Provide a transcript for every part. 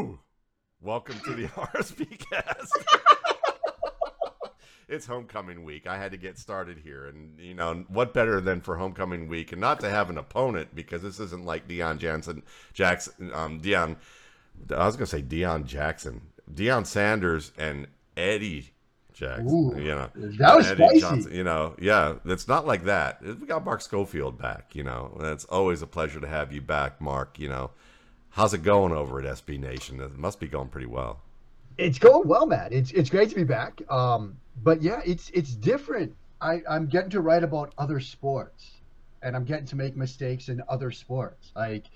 Woo! Welcome to the RSP cast. it's homecoming week. I had to get started here. And, you know, what better than for homecoming week and not to have an opponent because this isn't like Deion Jansen, Jackson, um, Deion, I was going to say Deion Jackson, Deion Sanders and Eddie Jackson. Ooh, you know, that was Eddie spicy. Johnson, you know, yeah, it's not like that. We got Mark Schofield back, you know. and It's always a pleasure to have you back, Mark. You know, how's it going over at SB Nation? It must be going pretty well. It's going well, Matt. It's it's great to be back. Um, but yeah, it's it's different. I I'm getting to write about other sports, and I'm getting to make mistakes in other sports. Like,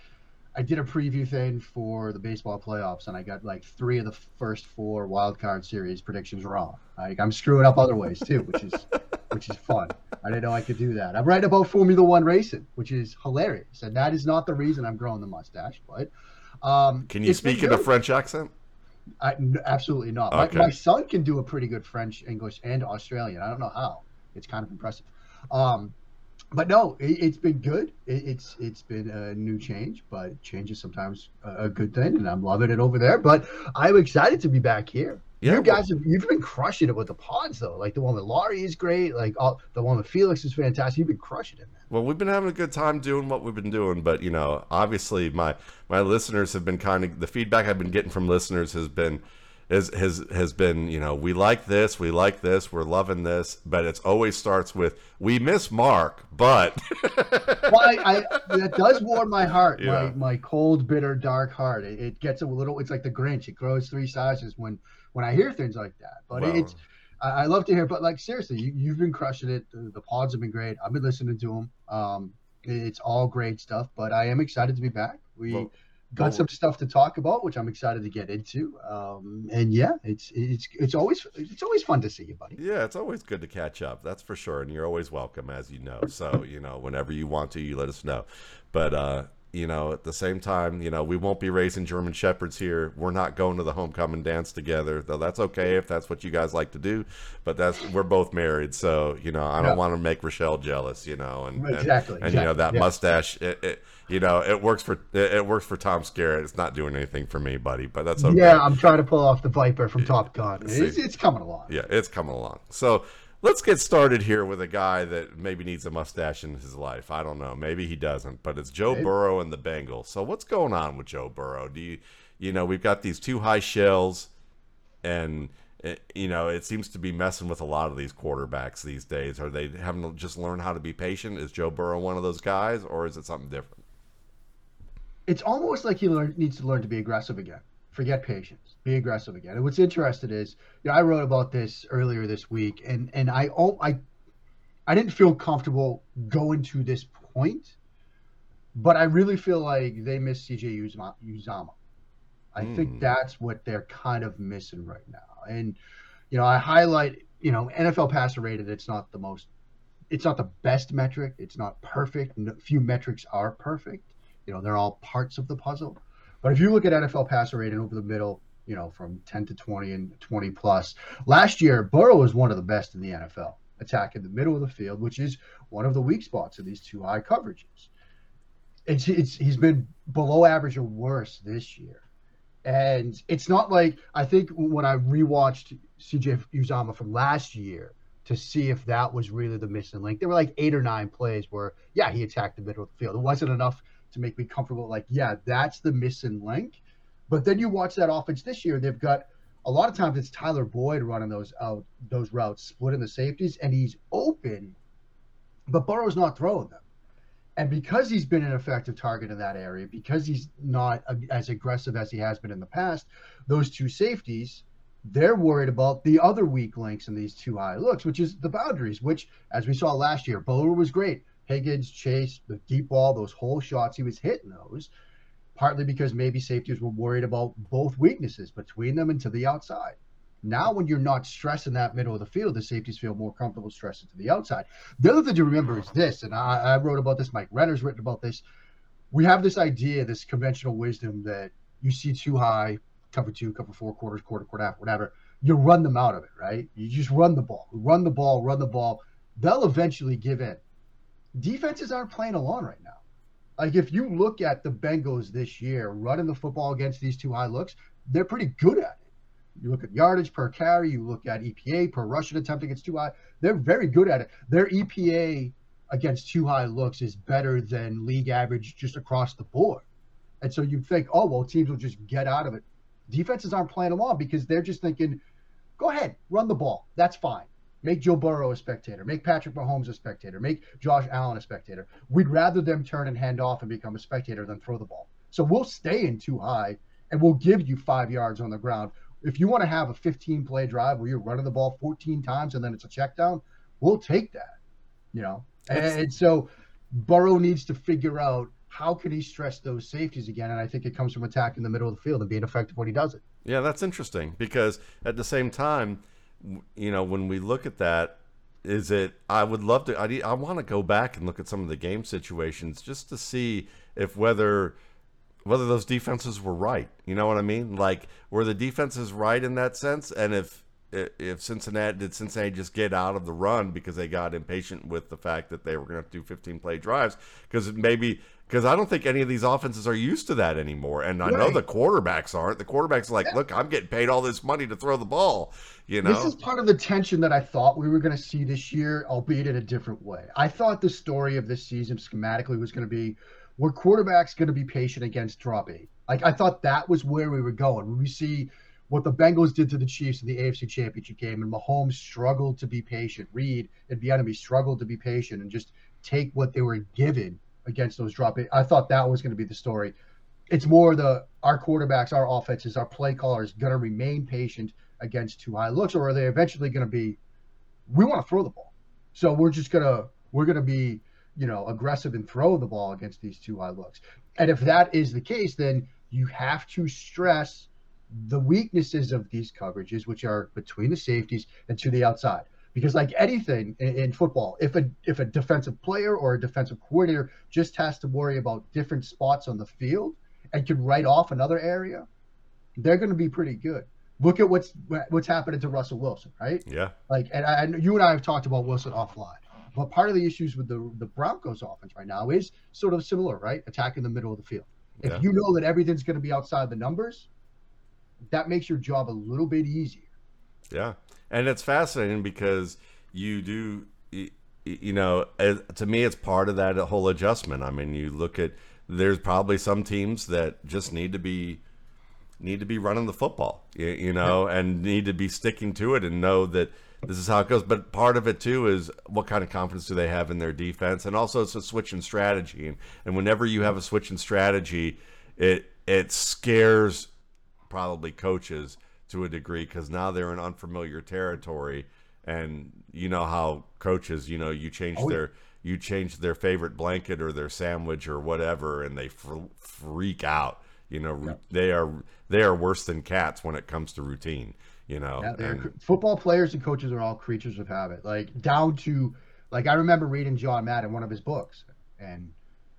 I did a preview thing for the baseball playoffs, and I got like three of the first four wild card series predictions wrong. Like, I'm screwing up other ways too, which is which is fun. I didn't know I could do that. I'm writing about Formula One racing, which is hilarious, and that is not the reason I'm growing the mustache, but. Um, Can you speak in a. French accent? I, n- absolutely not. Okay. My, my son can do a pretty good French, English, and Australian. I don't know how. It's kind of impressive. Um, but no, it, it's been good. It, it's it's been a new change, but change is sometimes a, a good thing, and I'm loving it over there. But I'm excited to be back here. Yeah, you guys have you've been crushing it with the pods though. Like the one with Laurie is great. Like all, the one with Felix is fantastic. You've been crushing it, man. Well, we've been having a good time doing what we've been doing, but you know, obviously my my listeners have been kind of the feedback I've been getting from listeners has been has has has been you know we like this, we like this, we're loving this, but it's always starts with we miss Mark, but well, I, I that does warm my heart, Yeah. my my cold, bitter, dark heart. It, it gets a little. It's like the Grinch. It grows three sizes when when I hear things like that. But Well, it's I, I love to hear. But like seriously, you, you've been crushing it. The, the pods have been great. I've been listening to them. Um, it's all great stuff. But I am excited to be back. We. Well- Got some stuff to talk about, which I'm excited to get into. Um, and yeah, it's it's it's always it's always fun to see you, buddy. Yeah, it's always good to catch up. That's for sure, and you're always welcome, as you know. So you know, whenever you want to, you let us know. But uh, you know, at the same time, you know, we won't be raising German shepherds here. We're not going to the homecoming dance together, though. That's okay if that's what you guys like to do. But that's we're both married, so you know, I don't Yeah. want to make Rochelle jealous. You know, and and- Exactly, and, you know that yeah. mustache. It, it, you know, it works for it, it works for Tom Skerritt. It's not doing anything for me, buddy. But that's okay. Yeah, I'm trying to pull off the Viper from Top Gun. It's, it's coming along. Yeah, it's coming along. So let's get started here with a guy that maybe needs a mustache in his life. I don't know. Maybe he doesn't, but it's Joe Maybe. Burrow and the Bengals. So what's going on with Joe Burrow? Do you, you know, we've got these two high shells, and eh, you know, it seems to be messing with a lot of these quarterbacks these days. Are they having to just learn how to be patient? Is Joe Burrow one of those guys, or is it something different? it's almost like he learn, needs to learn to be aggressive again. Forget patience. Be aggressive again. And what's interesting is, you know, I wrote about this earlier this week, and and I oh I, I didn't feel comfortable going to this point, but I really feel like they miss CJ Uzomah. Uzomah. I Hmm. think that's what they're kind of missing right now. And you know, I highlight, you know, NFL passer rated. It's not the most, it's not the best metric. It's not perfect. No, few metrics are perfect. You know, they're all parts of the puzzle. But if you look at NFL passer rating over the middle, you know, from 10 to 20 and 20 plus, last year Burrow was one of the best in the NFL, attacking the middle of the field, which is one of the weak spots of these two high coverages. It's, it's he's been below average or worse this year. And it's not like I think when I rewatched CJ Uzomah from last year to see if that was really the missing link, there were like eight or nine plays where, yeah, he attacked the middle of the field. It wasn't enough to make me comfortable. Like, yeah, that's the missing link. But then you watch that offense this year, they've got a lot of times it's Tyler Boyd running those out those routes, splitting the safeties, and he's open, but Burrow's not throwing them. And because he's been an effective target in that area, because he's not as aggressive as he has been in the past, those two safeties, they're worried about the other weak links in these two high looks, which is the boundaries, which, as we saw last year, Bowler was great. Higgins, Chase, the deep ball, those whole shots, he was hitting those, partly because maybe safeties were worried about both weaknesses between them and to the outside. Now, when you're not stressing that middle of the field, the safeties feel more comfortable stressing to the outside. The other thing to remember is this, and I, I wrote about this, Mike Renner's written about this. We have this idea, this conventional wisdom that you see too high, cover two, cover four, quarters, quarter, quarter half, whatever. You run them out of it, right? You just run the ball, run the ball, run the ball. They'll eventually give in. Defenses aren't playing along right now. Like if you look at the Bengals this year running the football against these two high looks, they're pretty good at it. You look at yardage per carry, you look at EPA per rushing attempt against two high. They're very good at it. Their EPA against two high looks is better than league average just across the board. And so you think, oh well, teams will just get out of it. Defenses aren't playing along because they're just thinking, go ahead, run the ball. That's fine. Make Joe Burrow a spectator. Make Patrick Mahomes a spectator. Make Josh Allen a spectator. We'd rather them turn and hand off and become a spectator than throw the ball. So we'll stay in too high and we'll give you five yards on the ground. If you want to have a 15 play drive where you're running the ball 14 times and then it's a check down, we'll take that. You know, and, and so Burrow needs to figure out how can he stress those safeties again? And I think it comes from attacking the middle of the field and being effective when he does it. Yeah, that's interesting because at the same time, you know, when we look at that, is it? I would love to. I, I want to go back and look at some of the game situations just to see if whether whether those defenses were right. You know what I mean? Like were the defenses right in that sense? And if if Cincinnati did Cincinnati just get out of the run because they got impatient with the fact that they were going to do 15 play drives because maybe because I don't think any of these offenses are used to that anymore. And I right. know the quarterbacks aren't. The quarterbacks like, yeah. look, I'm getting paid all this money to throw the ball. You know, this is part of the tension that I thought we were going to see this year, albeit in a different way. I thought the story of this season schematically was going to be were quarterbacks going to be patient against drop eight. Like I thought that was where we were going. When we see what the Bengals did to the Chiefs in the AFC Championship game, and Mahomes struggled to be patient. Reid and Bieniemy struggled to be patient and just take what they were given against those drop. I thought that was going to be the story. It's more the our quarterbacks, our offenses, our play callers going to remain patient against two high looks, or are they eventually going to be? We want to throw the ball, so we're just gonna we're gonna be you know aggressive and throw the ball against these two high looks. And if that is the case, then you have to stress the weaknesses of these coverages, which are between the safeties and to the outside because like anything in, in, football if a if a defensive player or a defensive coordinator just has to worry about different spots on the field and can write off another area they're going to be pretty good. Look at what's what's happening to russell wilson right? Yeah. Like and, I, and you and i have talked about wilson offline but part of the issues with the the broncos offense right now is sort of similar right? Attacking the middle of the field. If yeah. you know that everything's going to be outside the numbers that makes your job a little bit easier yeah. And it's fascinating because you do you know eh, to me it's part of that whole adjustment. I mean you look at there's probably some teams that just need to be need to be running the football you, you know and need to be sticking to it and know that this is how it goes. But part of it too is what kind of confidence do they have in their defense? And also it's a switch in strategy. And, and whenever you have a switch in strategy it it scares probably coaches to a degree because now they're in unfamiliar territory, and you know how coaches, you know, you change oh, their you change their favorite blanket or their sandwich or whatever, and they fr- freak out. You know, yeah. they are they are worse than cats when it comes to routine. You know, yeah, and, football players and coaches are all creatures of habit. Like down to like I remember reading John Madden one of his books, and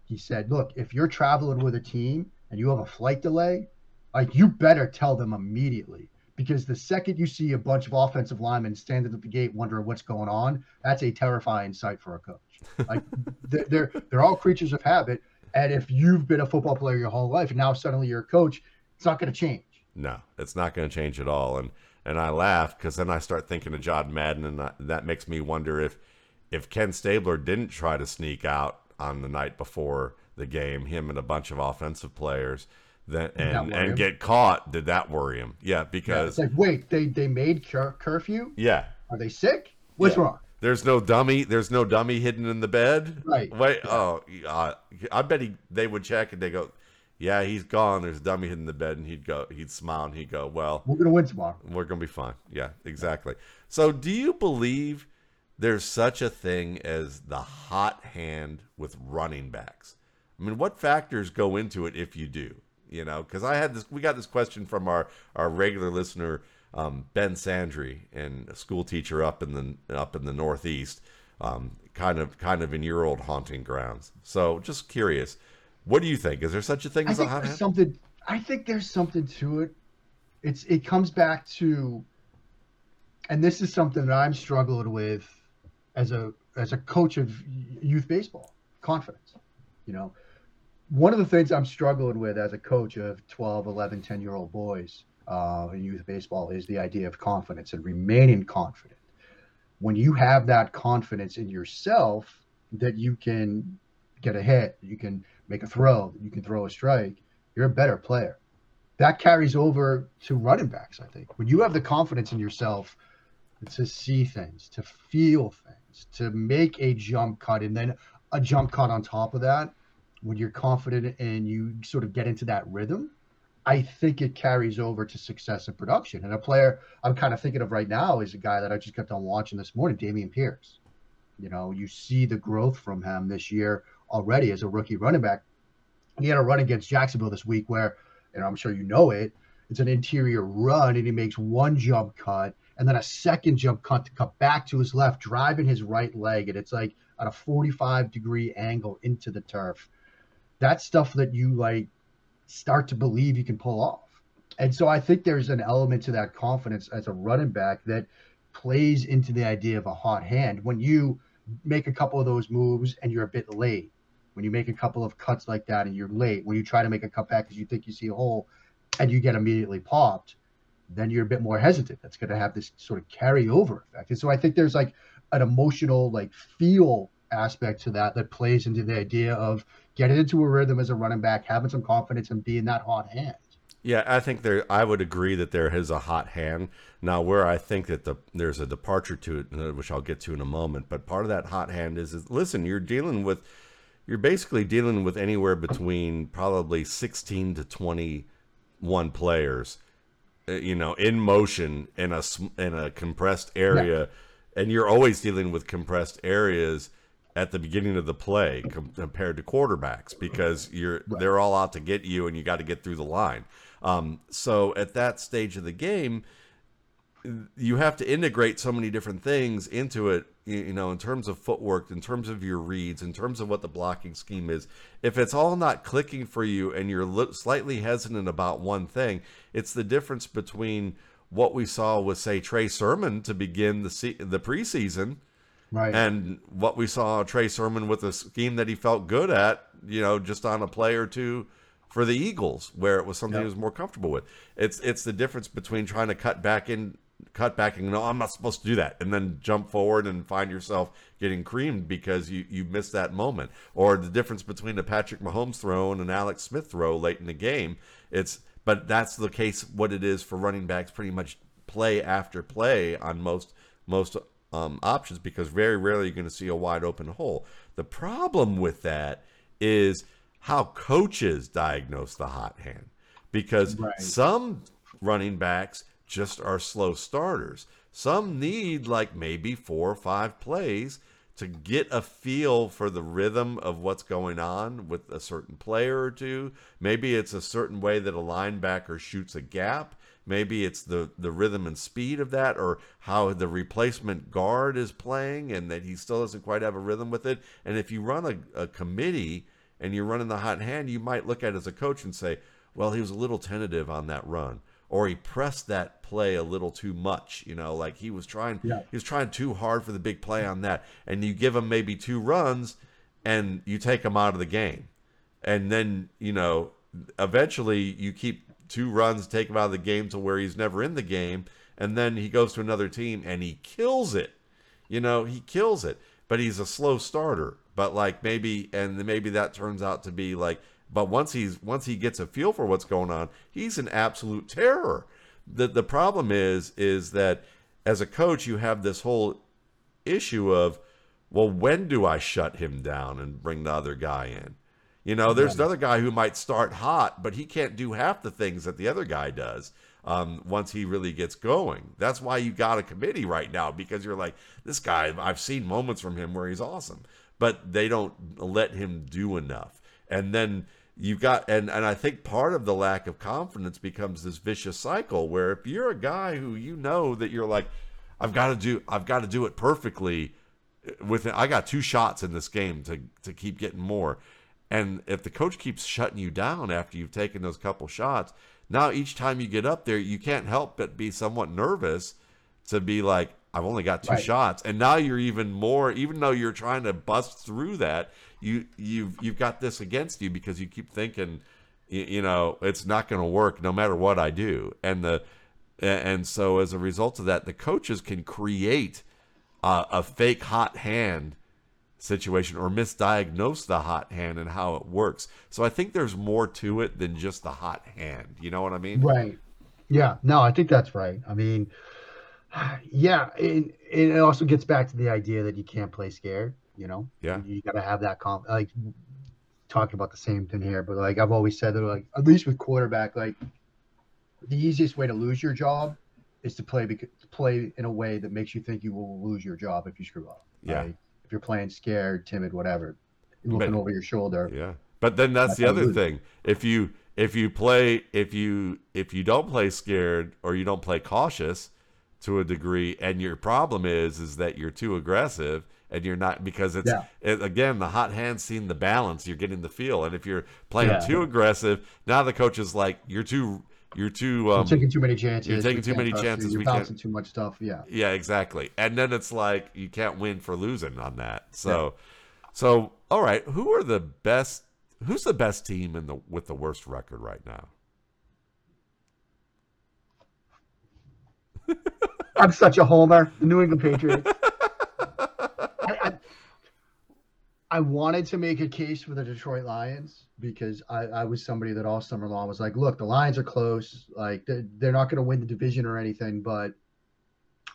he said, "Look, if you're traveling with a team and you have a flight delay, like you better tell them immediately because the second you see a bunch of offensive linemen standing at the gate wondering what's going on, that's a terrifying sight for a coach. Like they're they're all creatures of habit, and if you've been a football player your whole life and now suddenly you're a coach, it's not going to change. No, it's not going to change at all. And and I laugh because then I start thinking of John Madden, and I, that makes me wonder if if Ken Stabler didn't try to sneak out on the night before the game, him and a bunch of offensive players that and and get caught did that worry him? Yeah because yeah, it's like wait they they made cur- curfew? Yeah. Are they sick? What's yeah. wrong? There's no dummy there's no dummy hidden in the bed? Right. Wait oh uh, i bet he they would check and they go yeah he's gone there's a dummy hidden in the bed and he'd go he'd smile and he'd go well we're gonna win tomorrow. we're gonna be fine. Yeah exactly. So do you believe there's such a thing as the hot hand with running backs? I mean what factors go into it if you do you know, because I had this, we got this question from our our regular listener um, Ben Sandry, and a school teacher up in the up in the Northeast, um, kind of kind of in your old haunting grounds. So, just curious, what do you think? Is there such a thing as a? Something. I think there's something to it. It's it comes back to, and this is something that I'm struggling with as a as a coach of youth baseball confidence. You know, one of the things I'm struggling with as a coach of 12, 11, 10 year old boys uh, in youth baseball is the idea of confidence and remaining confident. When you have that confidence in yourself that you can get a hit, you can make a throw, you can throw a strike, you're a better player. That carries over to running backs, I think. When you have the confidence in yourself to see things, to feel things, to make a jump cut, and then a jump cut on top of that, when you're confident and you sort of get into that rhythm, I think it carries over to success and production. And a player I'm kind of thinking of right now is a guy that I just got done watching this morning, Dameon Pierce. You know, you see the growth from him this year already as a rookie running back. He had a run against Jacksonville this week where, and I'm sure you know it, it's an interior run and he makes one jump cut and then a second jump cut to cut back to his left, driving his right leg. And it's like at a 45 degree angle into the turf. That's stuff that you like start to believe you can pull off. And so I think there's an element to that confidence as a running back that plays into the idea of a hot hand. When you make a couple of those moves and you're a bit late, when you make a couple of cuts like that and you're late, when you try to make a cut back because you think you see a hole and you get immediately popped, then you're a bit more hesitant. That's going to have this sort of carryover effect. And so I think there's like an emotional, like feel aspect to that that plays into the idea of getting into a rhythm as a running back, having some confidence, and being that hot hand. Yeah, I think there. I would agree that there is a hot hand. Now, where I think that the there's a departure to it, uh, which I'll get to in a moment. But part of that hot hand is, is listen, you're dealing with, you're basically dealing with anywhere between probably 16 to 21 players, uh, you know, in motion in a in a compressed area, yeah. and you're always dealing with compressed areas at the beginning of the play compared to quarterbacks because you're right. they're all out to get you and you got to get through the line. Um, so at that stage of the game, you have to integrate so many different things into it. You know, in terms of footwork, in terms of your reads, in terms of what the blocking scheme is. If it's all not clicking for you and you're slightly hesitant about one thing, it's the difference between what we saw with, say, Trey Sermon to begin the se- the preseason Right. And what we saw Trey Sermon with a scheme that he felt good at, you know, just on a play or two for the Eagles, where it was something yep. he was more comfortable with. It's it's the difference between trying to cut back in cut back and no, I'm not supposed to do that, and then jump forward and find yourself getting creamed because you you missed that moment, or the difference between a Patrick Mahomes throw and an Alex Smith throw late in the game. It's but that's the case. What it is for running backs, pretty much play after play on most most um, options because very rarely you're going to see a wide open hole. The problem with that is how coaches diagnose the hot hand because right. some running backs just are slow starters. Some need like maybe four or five plays to get a feel for the rhythm of what's going on with a certain player or two. Maybe it's a certain way that a linebacker shoots a gap. Maybe it's the, the rhythm and speed of that, or how the replacement guard is playing and that he still doesn't quite have a rhythm with it. And if you run a, a committee and you're running the hot hand, you might look at it as a coach and say, well, he was a little tentative on that run. Or he pressed that play a little too much, you know, like he was trying yeah. he was trying too hard for the big play on that. And you give him maybe two runs and you take him out of the game. And then, you know, eventually you keep two runs, take him out of the game to where he's never in the game, and then he goes to another team and he kills it. You know, he kills it, but he's a slow starter. But like maybe, and maybe that turns out to be like, but once he's once he gets a feel for what's going on, he's an absolute terror. the The problem is, is that as a coach, you have this whole issue of, well, when do I shut him down and bring the other guy in? You know, there's another guy who might start hot, but he can't do half the things that the other guy does um, once he really gets going. That's why you got a committee right now because you're like, this guy, I've seen moments from him where he's awesome, but they don't let him do enough. And then you've got, and, and I think part of the lack of confidence becomes this vicious cycle where if you're a guy who you know that you're like, I've got to do, I've got to do it perfectly. With I got two shots in this game to to keep getting more and if the coach keeps shutting you down after you've taken those couple shots, now each time you get up there, you can't help but be somewhat nervous to be like, I've only got two Right. shots, and now you're even more. Even though you're trying to bust through that, you you've you've got this against you because you keep thinking, you, you know, it's not going to work no matter what I do, and the and so as a result of that, the coaches can create a, a fake hot hand situation or misdiagnose the hot hand and how it works. So I think there's more to it than just the hot hand. You know what I mean? Right. Yeah. No, I think that's right. I mean, yeah, it, it also gets back to the idea that you can't play scared. You know. Yeah. You got to have that comp. Like talking about the same thing here, but like I've always said that, like at least with quarterback, like the easiest way to lose your job is to play bec- to play in a way that makes you think you will lose your job if you screw up. Yeah. right? If you're playing scared, timid, whatever, looking But- over your shoulder. Yeah. But then that's That's the other thing. If you if you play if you if you don't play scared or you don't play cautious to a degree and your problem is is that you're too aggressive and you're not because it's Yeah. it, again the hot hand seeing the balance you're getting the feel and if you're playing Yeah. too aggressive now the coach is like you're too you're too You're um, taking too many chances. you're taking too many chances, You're we can't- bouncing too much stuff. Yeah. Yeah, exactly. And then it's like you can't win for losing on that. So, so all right, who are the best? Who's the best team in the with the worst record right now? I'm such a homer. The New England Patriots. I, I, I wanted to make a case for the Detroit Lions because I, I was somebody that all summer long was like, look, the Lions are close. Like they're, they're not going to win the division or anything, but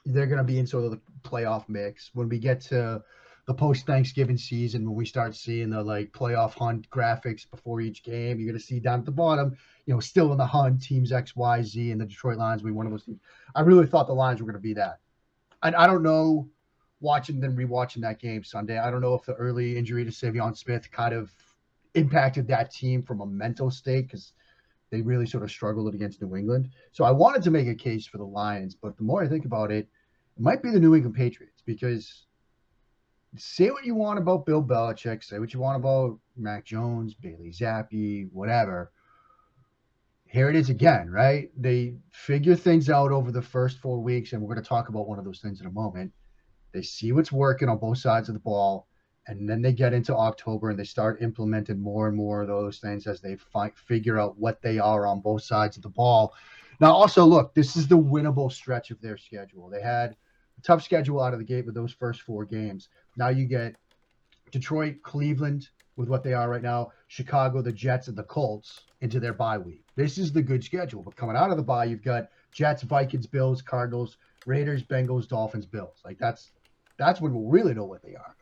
they're going to be in sort of the playoff mix. When we get to the post Thanksgiving season, when we start seeing the like playoff hunt graphics before each game, you're going to see down at the bottom, you know, still in the hunt, teams X, Y, Z, and the Detroit Lions will be one of those teams. I really thought the Lions were going to be that. And I don't know, watching them rewatching that game Sunday, I don't know if the early injury to Saivion Smith kind of impacted that team from a mental state because they really sort of struggled against New England. So I wanted to make a case for the Lions, but the more I think about it, it might be the New England Patriots because say what you want about Bill Belichick, say what you want about Mac Jones, Bailey Zappe, whatever. Here it is again, right? They figure things out over the first four weeks, and we're going to talk about one of those things in a moment. They see what's working on both sides of the ball, and then they get into October and they start implementing more and more of those things as they fi- figure out what they are on both sides of the ball. Now, also, look, this is the winnable stretch of their schedule. They had a tough schedule out of the gate with those first four games. Now you get Detroit, Cleveland with what they are right now, Chicago, the Jets, and the Colts into their bye week. This is the good schedule. But coming out of the bye, you've got Jets, Vikings, Bills, Cardinals, Raiders, Bengals, Dolphins, Bills. Like that's that's when we'll really know what they are.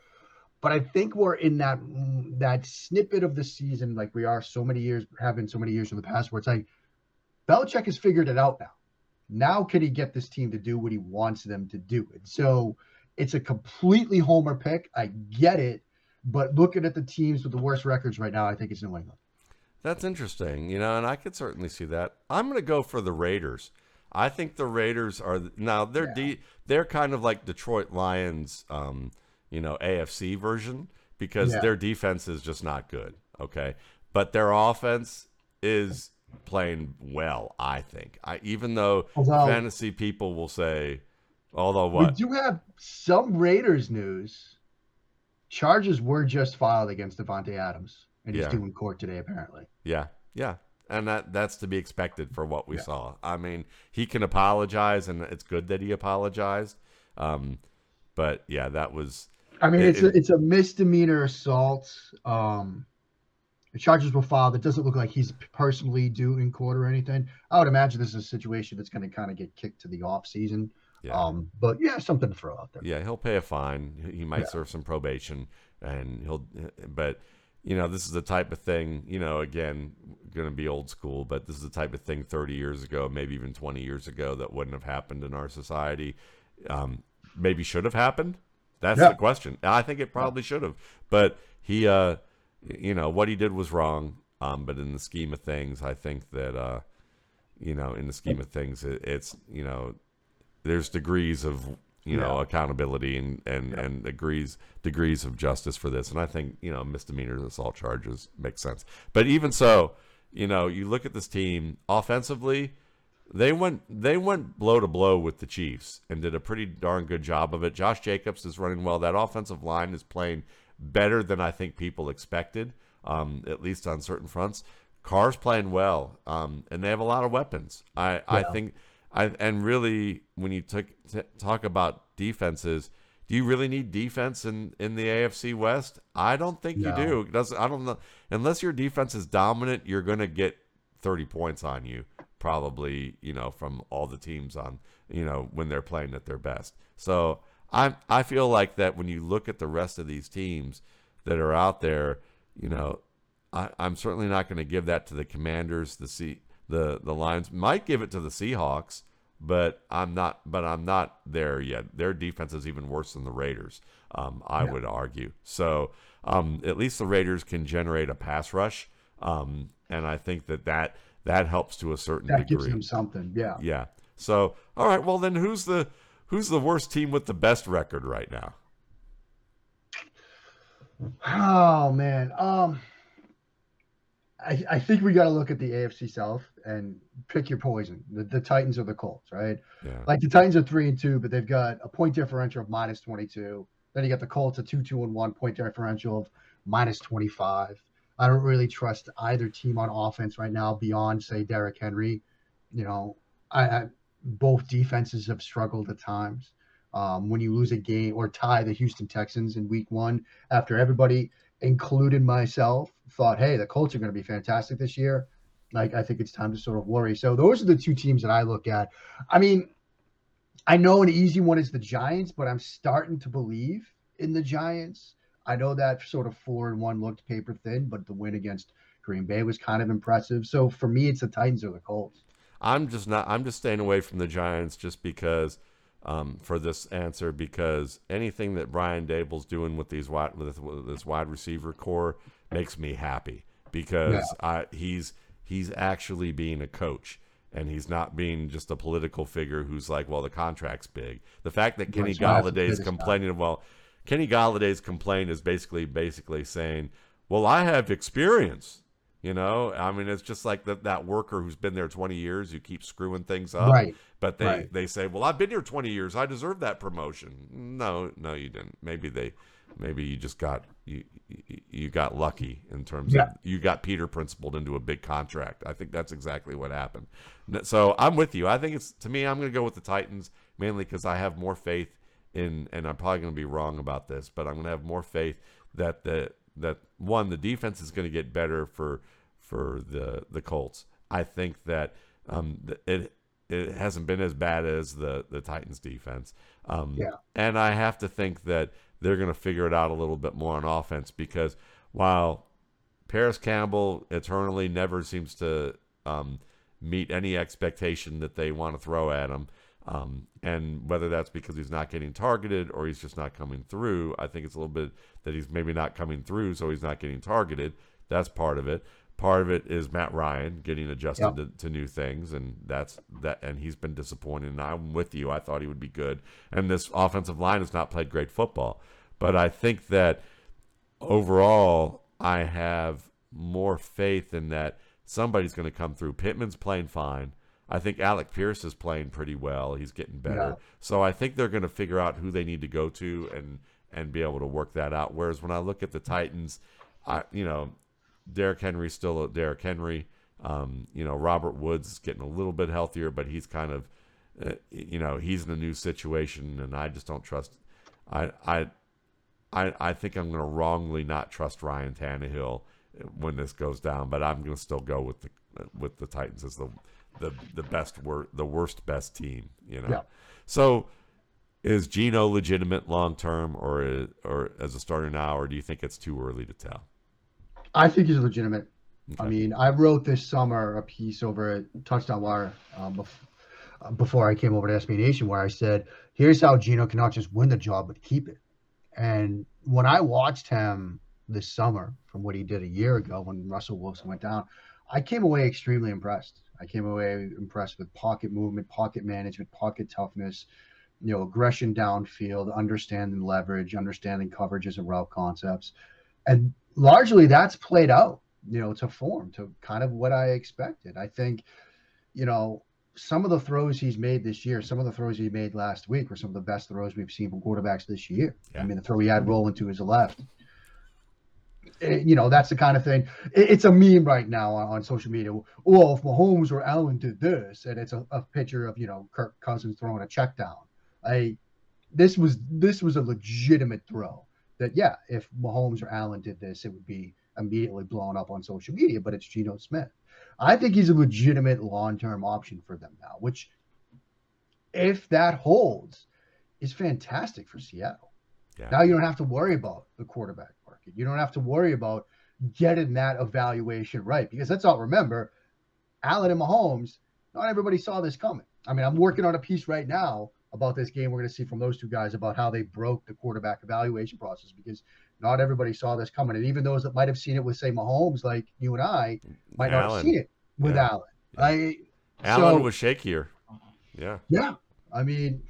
But I think we're in that that snippet of the season, like we are so many years, have been so many years in the past, where it's like Belichick has figured it out now. Now can he get this team to do what he wants them to do? And so it's a completely homer pick. I get it, but looking at the teams with the worst records right now, I think it's New England. That's interesting, you know, and I could certainly see that. I'm going to go for the Raiders. I think the Raiders are now they're Yeah. de- they're kind of like Detroit Lions, um, you know, AFC version because Yeah. their defense is just not good. Okay, but their offense is playing well. I think. I even though Although- fantasy people will say, although what We do have some Raiders news. Charges were just filed against Davante Adams, and he's Yeah. due in court today, apparently. Yeah, yeah, and that that's to be expected for what we Yeah. saw. I mean, he can apologize, and it's good that he apologized. Um, but yeah, that was I mean, It- it's a, it's a misdemeanor assault. Um, the charges were filed. It doesn't look like he's personally due in court or anything. I would imagine this is a situation that's going to kind of get kicked to the off season. yeah, Um, but yeah, something to throw out there. yeah. He'll pay a fine. He might Yeah. serve some probation, and he'll. But you know, this is the type of thing. You know, again, going to be old school, but this is the type of thing 30 years ago, maybe even 20 years ago, that wouldn't have happened in our society. Um, maybe should have happened. That's Yeah. the question. I think it probably should have, but he, uh, you know, what he did was wrong. Um, but in the scheme of things, I think that, uh, you know, in the scheme of things, it, it's you know, there's degrees of you know Yeah. accountability and and and degrees degrees of justice for this, and I think you know misdemeanor assault charges make sense. But even so, you know, you look at this team offensively, they went they went blow to blow with the Chiefs and did a pretty darn good job of it. Josh Jacobs is running well. That offensive line is playing better than I think people expected, um, at least on certain fronts. Carr's playing well, um, and they have a lot of weapons. I, yeah. I think, I and really when you t- talk about defenses, do you really need defense in, in the AFC West? I don't think no. you do. Does I don't know unless your defense is dominant, you're going to get 30 points on you probably, you know, from all the teams on, you know, when they're playing at their best. So I I feel like that when you look at the rest of these teams that are out there, you know, I, I'm certainly not going to give that to the Commanders, the C, the the Lions. Might give it to the Seahawks, but I'm not. But I'm not there yet. Their defense is even worse than the Raiders. Um, I yeah. would argue. So um, at least the Raiders can generate a pass rush, um, and I think that that that helps to a certain that degree. gives them something. Yeah. Yeah. So all right. Well, then who's the who's the worst team with the best record right now? Oh man. Um. I, I think we got to look at the AFC South and pick your poison. The, the Titans or the Colts, right? Yeah. Like the Titans are three and two, but they've got a point differential of minus twenty two. Then you got the Colts a two two and one point differential of minus twenty five. I don't really trust either team on offense right now beyond say Derrick Henry. You know, I, I both defenses have struggled at times. Um, when you lose a game or tie the Houston Texans in Week One, after everybody, including myself, thought, "Hey, the Colts are going to be fantastic this year," like I think it's time to sort of worry. So those are the two teams that I look at. I mean, I know an easy one is the Giants, but I'm starting to believe in the Giants. I know that sort of four and one looked paper thin, but the win against Green Bay was kind of impressive. So for me, it's the Titans or the Colts. I'm just not. I'm just staying away from the Giants just because um, for this answer because anything that Brian Daboll's doing with these wide with, with this wide receiver corps makes me happy because yeah. I, he's he's actually being a coach and he's not being just a political figure who's like, well, the contract's big. The fact that Kenny Golladay is complaining, well, Kenny Golladay's complaint is basically basically saying, "Well, I have experience." You know, I mean, it's just like that that worker who's been there 20 years who keeps screwing things up. Right. But they right. they say, "Well, I've been here 20 years. I deserve that promotion." No, no, you didn't. Maybe they, maybe you just got you you got lucky in terms yeah. of you got Peter principled into a big contract. I think that's exactly what happened. So I'm with you. I think it's to me. I'm going to go with the Titans mainly because I have more faith in, and I'm probably going to be wrong about this, but I'm going to have more faith that the that one the defense is going to get better for for the the Colts. I think that um, it it hasn't been as bad as the the Titans defense. Um, yeah. And I have to think that they're going to figure it out a little bit more on offense because while Parris Campbell eternally never seems to um, meet any expectation that they want to throw at him, um, and whether that's because he's not getting targeted or he's just not coming through, I think it's a little bit that he's maybe not coming through, so he's not getting targeted. That's part of it. Part of it is Matt Ryan getting adjusted yep. to, to, new things, and that's that. And he's been disappointed. And I'm with you. I thought he would be good. And this offensive line has not played great football, but I think that overall, I have more faith in that somebody's going to come through. Pittman's playing fine. I think Alec Pierce is playing pretty well. He's getting better. Yeah. So I think they're going to figure out who they need to go to and and be able to work that out. Whereas when I look at the Titans, I you know, Derrick Henry's still a Derrick Henry. Um, you know, Robert Woods is getting a little bit healthier, but he's kind of, uh, you know, he's in a new situation, and I just don't trust. I I I, I think I'm going to wrongly not trust Ryan Tannehill when this goes down, but I'm going to still go with the with the Titans as the the the best wor- the worst best team, you know. Yeah. So is Geno legitimate long term or or as a starter now or do you think it's too early to tell? I think he's legitimate. Okay. I mean, I wrote this summer a piece over at Touchdown Wire um, bef- uh, before I came over to SB Nation where I said, here's how Geno cannot just win the job but keep it. And when I watched him this summer from what he did a year ago when Russell Wilson went down, I came away extremely impressed. I came away impressed with pocket movement, pocket management, pocket toughness, you know, aggression downfield, understanding leverage, understanding coverages and route concepts. And largely that's played out, you know, to form to kind of what I expected. I think, you know, some of the throws he's made this year, some of the throws he made last week were some of the best throws we've seen from quarterbacks this year. Yeah. I mean, the throw he had rolling to his left. It- you know, that's the kind of thing. it- it's a meme right now on, on social media. Well, if Mahomes or Allen did this, and it's a, a picture of you know Kirk Cousins throwing a check down. I this was this was a legitimate throw. That yeah, if Mahomes or Allen did this, it would be immediately blown up on social media. But it's Geno Smith. I think he's a legitimate long-term option for them now, which, if that holds, is fantastic for Seattle. Yeah. Now you don't have to worry about the quarterback market. You don't have to worry about getting that evaluation right because let's all remember, Allen and Mahomes. Not everybody saw this coming. I mean, I'm working on a piece right now about this game. We're going to see from those two guys about how they broke the quarterback evaluation process because not everybody saw this coming. And even those that might have seen it with, say, Mahomes, like you and I, might not have seen it with Yeah. Allen. Yeah. I Allen so- was shakier. Yeah. yeah. I mean,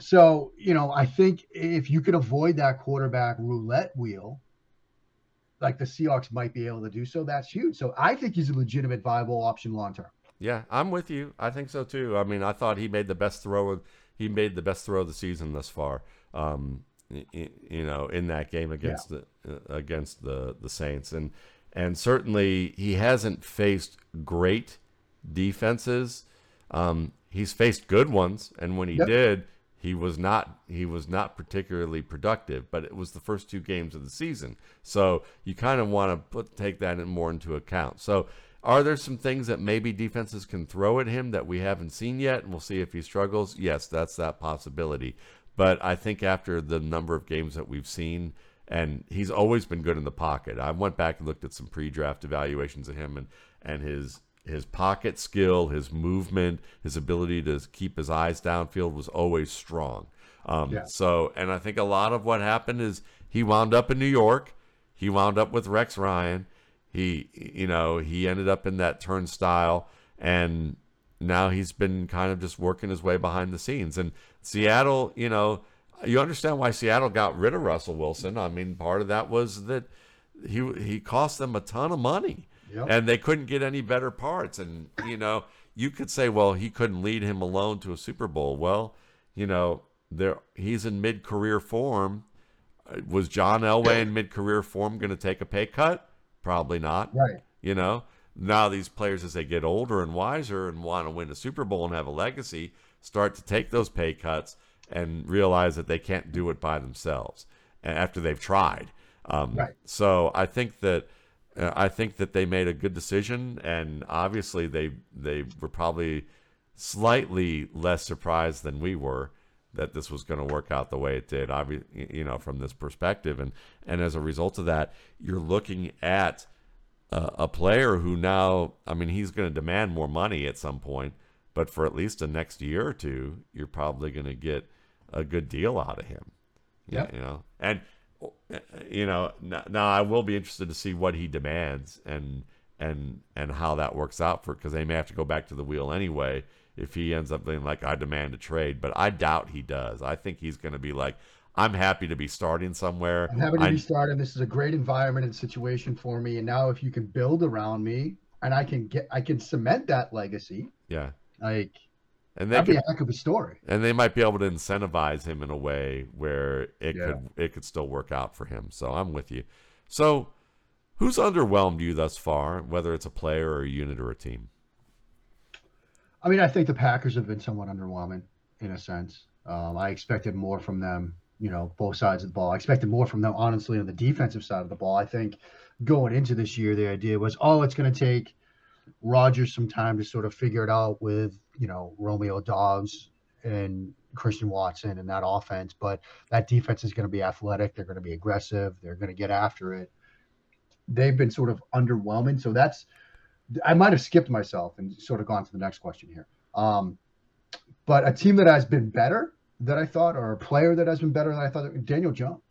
so, you know, I think if you could avoid that quarterback roulette wheel, like the Seahawks might be able to do so, that's huge. So I think he's a legitimate, viable option long term. Yeah, I'm with you. I think so too. I mean, I thought he made the best throw. Of, he made the best throw of the season thus far. Um, you know, in that game against the uh, against the the Saints, and and certainly he hasn't faced great defenses. Um, he's faced good ones, and when he Yep. did, he was not he was not particularly productive. But it was the first two games of the season, so you kind of want to put take that in more into account. So, are there some things that maybe defenses can throw at him that we haven't seen yet, and we'll see if he struggles? Yes, that's that possibility. But I think after the number of games that we've seen, and he's always been good in the pocket. I went back and looked at some pre-draft evaluations of him and and his his pocket skill, his movement, his ability to keep his eyes downfield was always strong. Um, Yeah. So, and I think a lot of what happened is he wound up in New York. He wound up with Rex Ryan. He, you know, he ended up in that turnstile, and now he's been kind of just working his way behind the scenes. And Seattle, you know, you understand why Seattle got rid of Russell Wilson. I mean, part of that was that he he cost them a ton of money Yep. and they couldn't get any better parts. And you know, you could say, well, he couldn't lead him alone to a Super Bowl. Well, you know, there he's in mid-career form. Uh, Was John Elway in mid-career form going to take a pay cut? Probably not. Right. You know, now these players, as they get older and wiser and want to win a Super Bowl and have a legacy, start to take those pay cuts and realize that they can't do it by themselves after they've tried. Um, Right. So I think that uh, I think that they made a good decision, and obviously they they were probably slightly less surprised than we were that this was going to work out the way it did. Obviously, you know, from this perspective, and and as a result of that, you're looking at a, a player who now, I mean, he's going to demand more money at some point, but for at least the next year or two, you're probably going to get a good deal out of him. Yeah, you know, and you know, now I will be interested to see what he demands and and and how that works out for because they may have to go back to the wheel anyway if he ends up being like I demand a trade, but I doubt he does. I think he's going to be like I'm happy to be starting somewhere. I'm happy to I- be starting. This is a great environment and situation for me. And now, if you can build around me, and I can get, I can cement that legacy. yeah, Like and they that'd could, be a heck of a story. and they might be able to incentivize him in a way where it Yeah. could it could still work out for him. So I'm with you. So who's underwhelmed you thus far, whether it's a player or a unit or a team? I mean, I think the Packers have been somewhat underwhelming in a sense. Um, I expected more from them, you know, both sides of the ball. I expected more from them, honestly, on the defensive side of the ball. I think going into this year, the idea was, oh, it's going to take Rodgers some time to sort of figure it out with, you know, Romeo Doubs and Christian Watson and that offense. But that defense is going to be athletic. They're going to be aggressive. They're going to get after it. They've been sort of underwhelming. So that's, I might have skipped myself and sort of gone to the next question here. Um, but a team that has been better that I thought, or a player that has been better than I thought, Daniel Jones.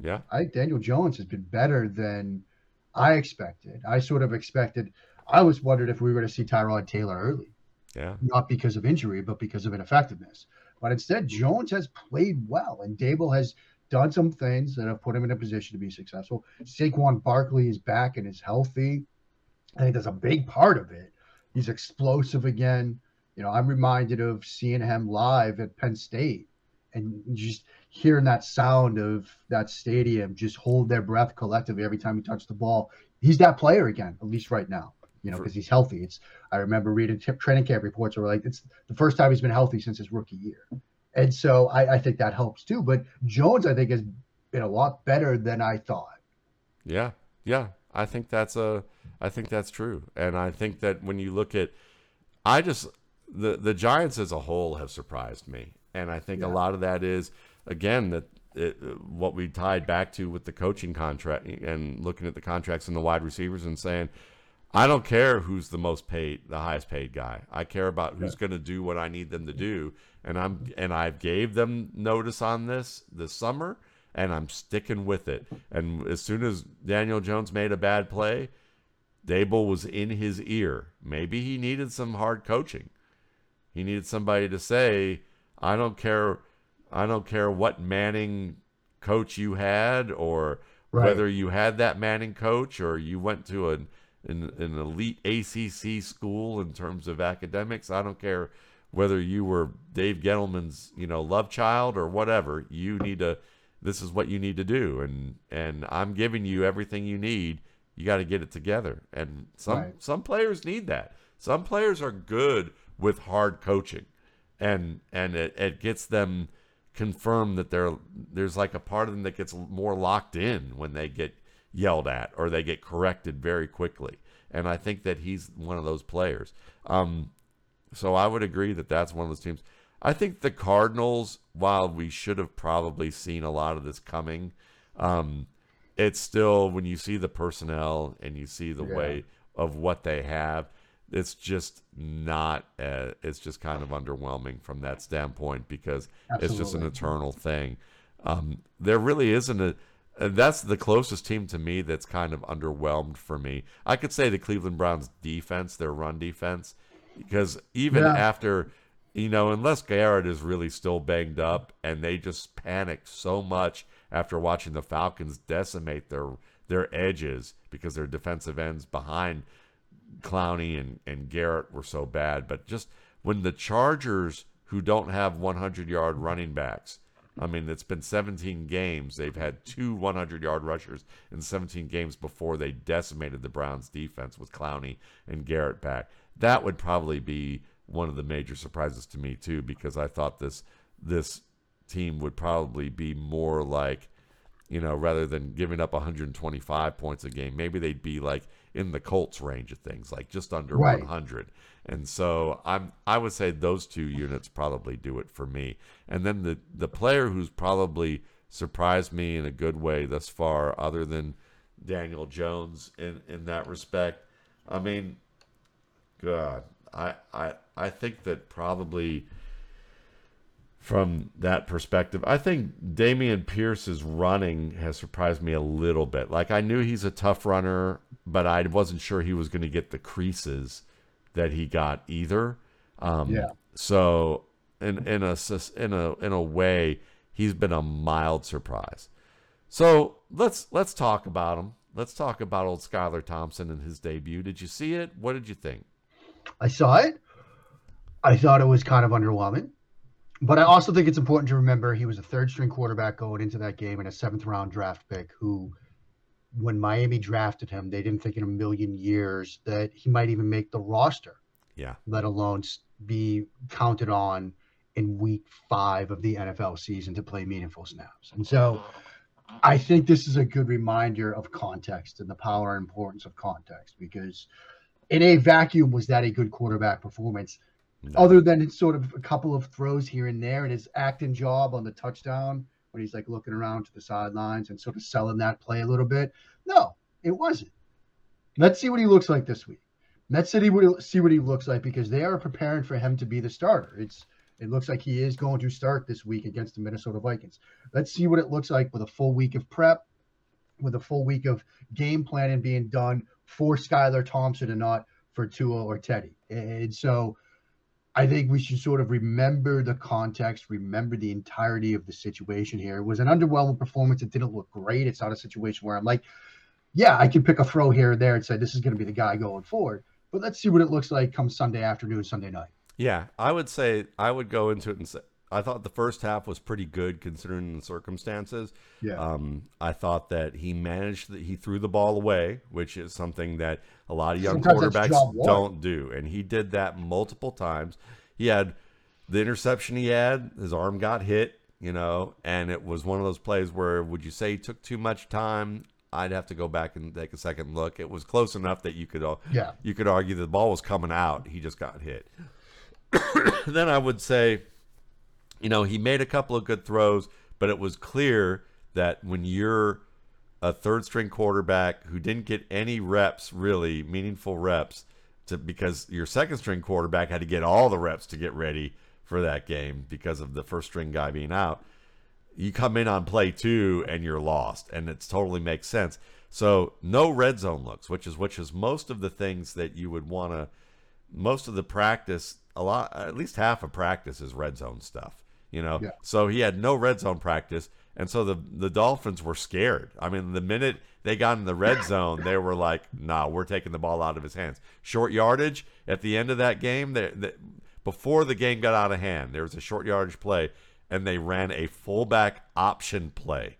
Yeah, I think Daniel Jones has been better than I expected. I sort of expected. I was wondered if we were to see Tyrod Taylor early, yeah, not because of injury, but because of ineffectiveness. But instead, Jones has played well, and Daboll has done some things that have put him in a position to be successful. Saquon Barkley is back and is healthy. I think that's a big part of it. He's explosive again. You know, I'm reminded of seeing him live at Penn State and just hearing that sound of that stadium just hold their breath collectively every time he touched the ball. He's that player again, at least right now. You know, because he's healthy. It's I remember reading t- training camp reports where like it's the first time he's been healthy since his rookie year, and so I, I think that helps too. But Jones, I think, has been a lot better than I thought. Yeah, yeah, I think that's a, I think that's true, and I think that when you look at, I just the the Giants as a whole have surprised me, and I think yeah. a lot of that is again that it, what we tied back to with the coaching contract and looking at the contracts and the wide receivers and saying, I don't care who's the most paid, the highest paid guy. I care about who's going to do what I need them to do, and I'm and I've gave them notice on this this summer, and I'm sticking with it. And as soon as Daniel Jones made a bad play, Daboll was in his ear. Maybe he needed some hard coaching. He needed somebody to say, "I don't care I don't care what Manning coach you had or right. whether you had that Manning coach or you went to an, an, an elite ACC school in terms of academics. I don't care whether you were Dave Gettleman's, you know, love child or whatever. You need to this is what you need to do and and I'm giving you everything you need. You got to get it together. And some right. some players need that. Some players are good with hard coaching. And and it, it gets them confirmed that there there's like a part of them that gets more locked in when they get yelled at or they get corrected very quickly. And I think that he's one of those players. Um, so I would agree that that's one of those teams. I think the Cardinals, while we should have probably seen a lot of this coming, um, it's still when you see the personnel and you see the yeah. way of what they have, it's just not uh, it's just kind of underwhelming from that standpoint because Absolutely. it's just an eternal thing um, there really isn't a that's the closest team to me that's kind of underwhelmed for me i could say the cleveland browns defense their run defense because even yeah. after you know unless garrett is really still banged up and they just panicked so much after watching the falcons decimate their their edges because their defensive ends behind Clowney and, and Garrett were so bad. But just when the Chargers, who don't have 100 yard running backs, I mean, it's been 17 games. They've had two 100 yard rushers in 17 games before they decimated the Browns defense with Clowney and Garrett back. That would probably be one of the major surprises to me too, because I thought this this team would probably be more like, you know, rather than giving up 125 points a game, maybe they'd be like in the Colts range of things, like just under right. 100. And so I'm I would say those two units probably do it for me. And then the the player who's probably surprised me in a good way thus far, other than Daniel Jones in in that respect. I mean, God, I I I think that probably from that perspective. I think Dameon Pierce's running has surprised me a little bit. Like I knew he's a tough runner, but I wasn't sure he was going to get the creases that he got either. Um, yeah. So in in a in a in a way, he's been a mild surprise. So let's let's talk about him. Let's talk about old Skylar Thompson and his debut. Did you see it? What did you think? I saw it. I thought it was kind of underwhelming. But I also think it's important to remember he was a third string quarterback going into that game and a seventh round draft pick who, when Miami drafted him, they didn't think in a million years that he might even make the roster. Yeah. Let alone be counted on in week five of the NFL season to play meaningful snaps. And so I think this is a good reminder of context and the power and importance of context because in a vacuum, was that a good quarterback performance? No. Other than sort of a couple of throws here and there, and his acting job on the touchdown when he's like looking around to the sidelines and sort of selling that play a little bit. No, it wasn't. Let's see what he looks like this week. Let's see what see what he looks like because they are preparing for him to be the starter. It's it looks like he is going to start this week against the Minnesota Vikings. Let's see what it looks like with a full week of prep, with a full week of game planning being done for Skylar Thompson and not for Tua or Teddy. And so I think we should sort of remember the context, remember the entirety of the situation here. It was an underwhelming performance. It didn't look great. It's not a situation where I'm like, yeah, I can pick a throw here or there and say this is going to be the guy going forward. But let's see what it looks like come Sunday afternoon, Sunday night. Yeah, I would say I would go into it and say I thought the first half was pretty good considering the circumstances. Yeah. Um, I thought that he managed that he threw the ball away, which is something that a lot of young Sometimes quarterbacks don't do, and he did that multiple times. He had the interception he had, his arm got hit, you know, and it was one of those plays where would you say he took too much time? I'd have to go back and take a second look. It was close enough that you could uh, Yeah. you could argue that the ball was coming out. He just got hit. then I would say, you know, he made a couple of good throws, but it was clear that when you're a third string quarterback who didn't get any reps, really meaningful reps, to because your second string quarterback had to get all the reps to get ready for that game because of the first string guy being out. You come in on play two and you're lost, and it totally makes sense. So no red zone looks, which is which is most of the things that you would want to most of the practice, a lot, at least half of practice is red zone stuff. You know, Yeah. so he had no red zone practice, and so the the Dolphins were scared. I mean, the minute they got in the red zone, they were like, "Nah, we're taking the ball out of his hands." Short yardage at the end of that game, they, they, before the game got out of hand, there was a short yardage play, and they ran a fullback option play.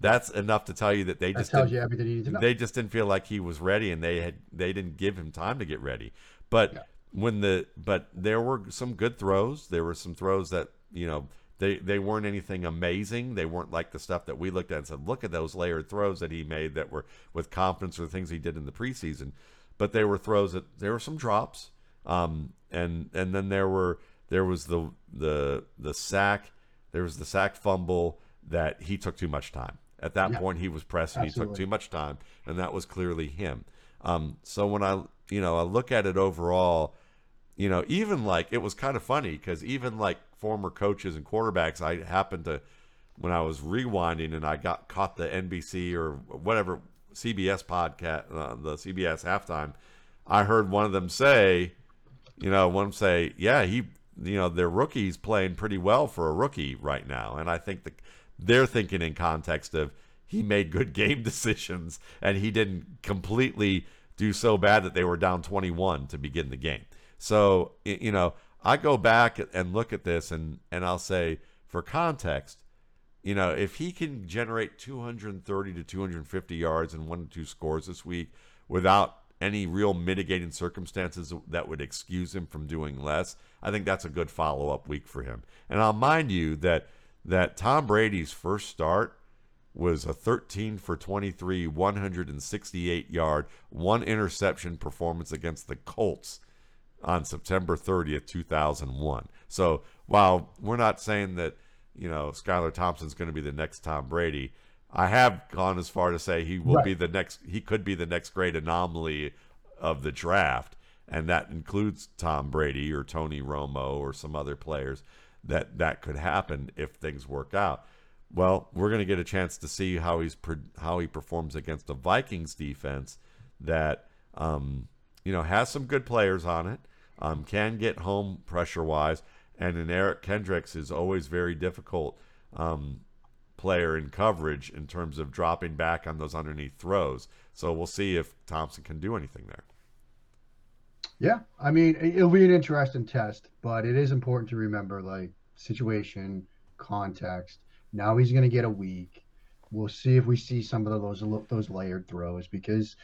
That's enough to tell you that they That just tells didn't- you everything you need to know. they just didn't feel like he was ready, and they had they didn't give him time to get ready. But Yeah. when the but there were some good throws. There were some throws that you know they they weren't anything amazing. They weren't like the stuff that we looked at and said, look at those layered throws that he made that were with confidence or things he did in the preseason. But they were throws that there were some drops, um, and and then there were there was the the the sack. There was the sack fumble that he took too much time. At that Yeah. point, he was pressing. He took too much time, and that was clearly him. Um, so when I, you know, I look at it overall, you know, even like it was kind of funny because even like former coaches and quarterbacks, I happened to when I was rewinding and I got caught the NBC or whatever CBS podcast, uh, the CBS halftime. I heard one of them say, you know, one say, yeah, he, you know, their rookie's playing pretty well for a rookie right now, and I think the, they're thinking in context of he made good game decisions and he didn't completely do so bad that they were down 21 to begin the game. So, you know, I go back and look at this and and I'll say for context, you know, if he can generate 230 to 250 yards and one or two scores this week without any real mitigating circumstances that would excuse him from doing less, I think that's a good follow-up week for him. And I'll mind you that that Tom Brady's first start was a 13 for 23, 168 yard, one interception performance against the Colts on September 30th, 2001. So while we're not saying that, you know, Skylar Thompson's going to be the next Tom Brady, I have gone as far to say he will Right. be the next, he could be the next great anomaly of the draft. And that includes Tom Brady or Tony Romo or some other players that that could happen if things work out. Well, we're going to get a chance to see how he's how he performs against the Vikings defense that um, you know has some good players on it, um, can get home pressure wise, and an Eric Kendricks is always very difficult um, player in coverage in terms of dropping back on those underneath throws. So we'll see if Thompson can do anything there. Yeah, I mean, it- it'll be an interesting test, but it is important to remember like situation, context. Now he's going to get a week. We'll see if we see some of those those layered throws because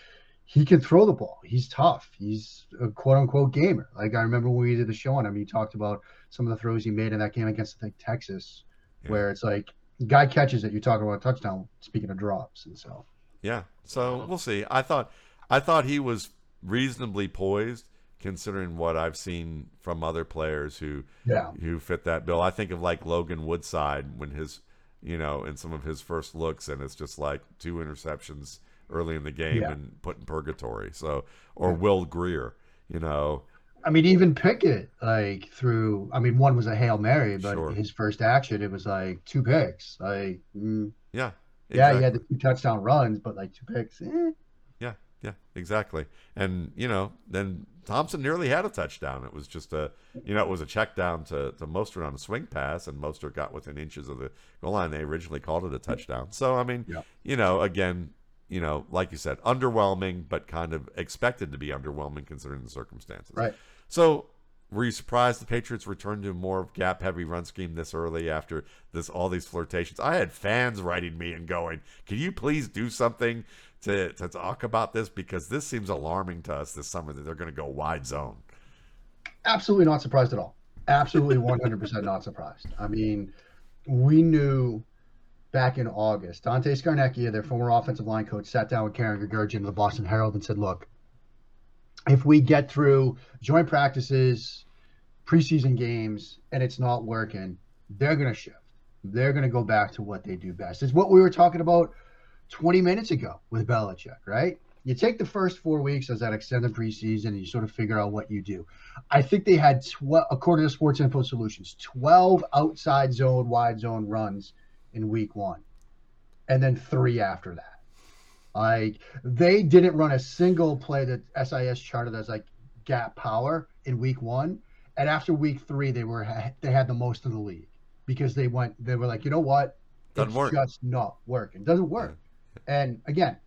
he can throw the ball. He's tough. He's a quote unquote gamer. Like I remember when we did the show on him, he talked about some of the throws he made in that game against I think Texas, Yeah. where it's like guy catches it, you're talking about a touchdown. Speaking of drops, and so Yeah. So we'll see. I thought I thought he was reasonably poised considering what I've seen from other players who yeah, who fit that bill. I think of like Logan Woodside when his you know, in some of his first looks and it's just like two interceptions early in the game Yeah. and put in purgatory. So or Will Grier, you know. I mean, even Pickett, like through, I mean, one was a hail mary, but Sure. his first action, it was like two picks. Like, mm, Yeah. yeah, he had the two touchdown runs, but like two picks. Eh. Yeah, yeah, exactly. And you know, then Thompson nearly had a touchdown. It was just a, you know, it was a check down to to Mostert on a swing pass, and Mostert got within inches of the goal line. They originally called it a touchdown. So I mean, Yeah. you know, again, you know, like you said, underwhelming, but kind of expected to be underwhelming considering the circumstances. Right. So were you surprised the Patriots returned to a more gap heavy run scheme this early after this all these flirtations? I had fans writing me and going, "Can you please do something to to talk about this because this seems alarming to us this summer that they're going to go wide zone." Absolutely not surprised at all. Absolutely 100% not surprised. I mean, we knew back in August, Dante Scarnecchia, their former offensive line coach, sat down with Karen Guregian of the Boston Herald and said, "Look, if we get through joint practices, preseason games, and it's not working, they're going to shift. They're going to go back to what they do best. It's what we were talking about 20 minutes ago with Belichick, right? You take the first four weeks as that extended preseason and you sort of figure out what you do. I think they had, tw- according to Sports Info Solutions, 12 outside zone, wide zone runs in week one, and then three after that. Like they didn't run a single play that SIS charted as like gap power in week one, and after week three they were they had the most in the league because they went they were like you know what Doesn't it's work. just not working doesn't work. And again,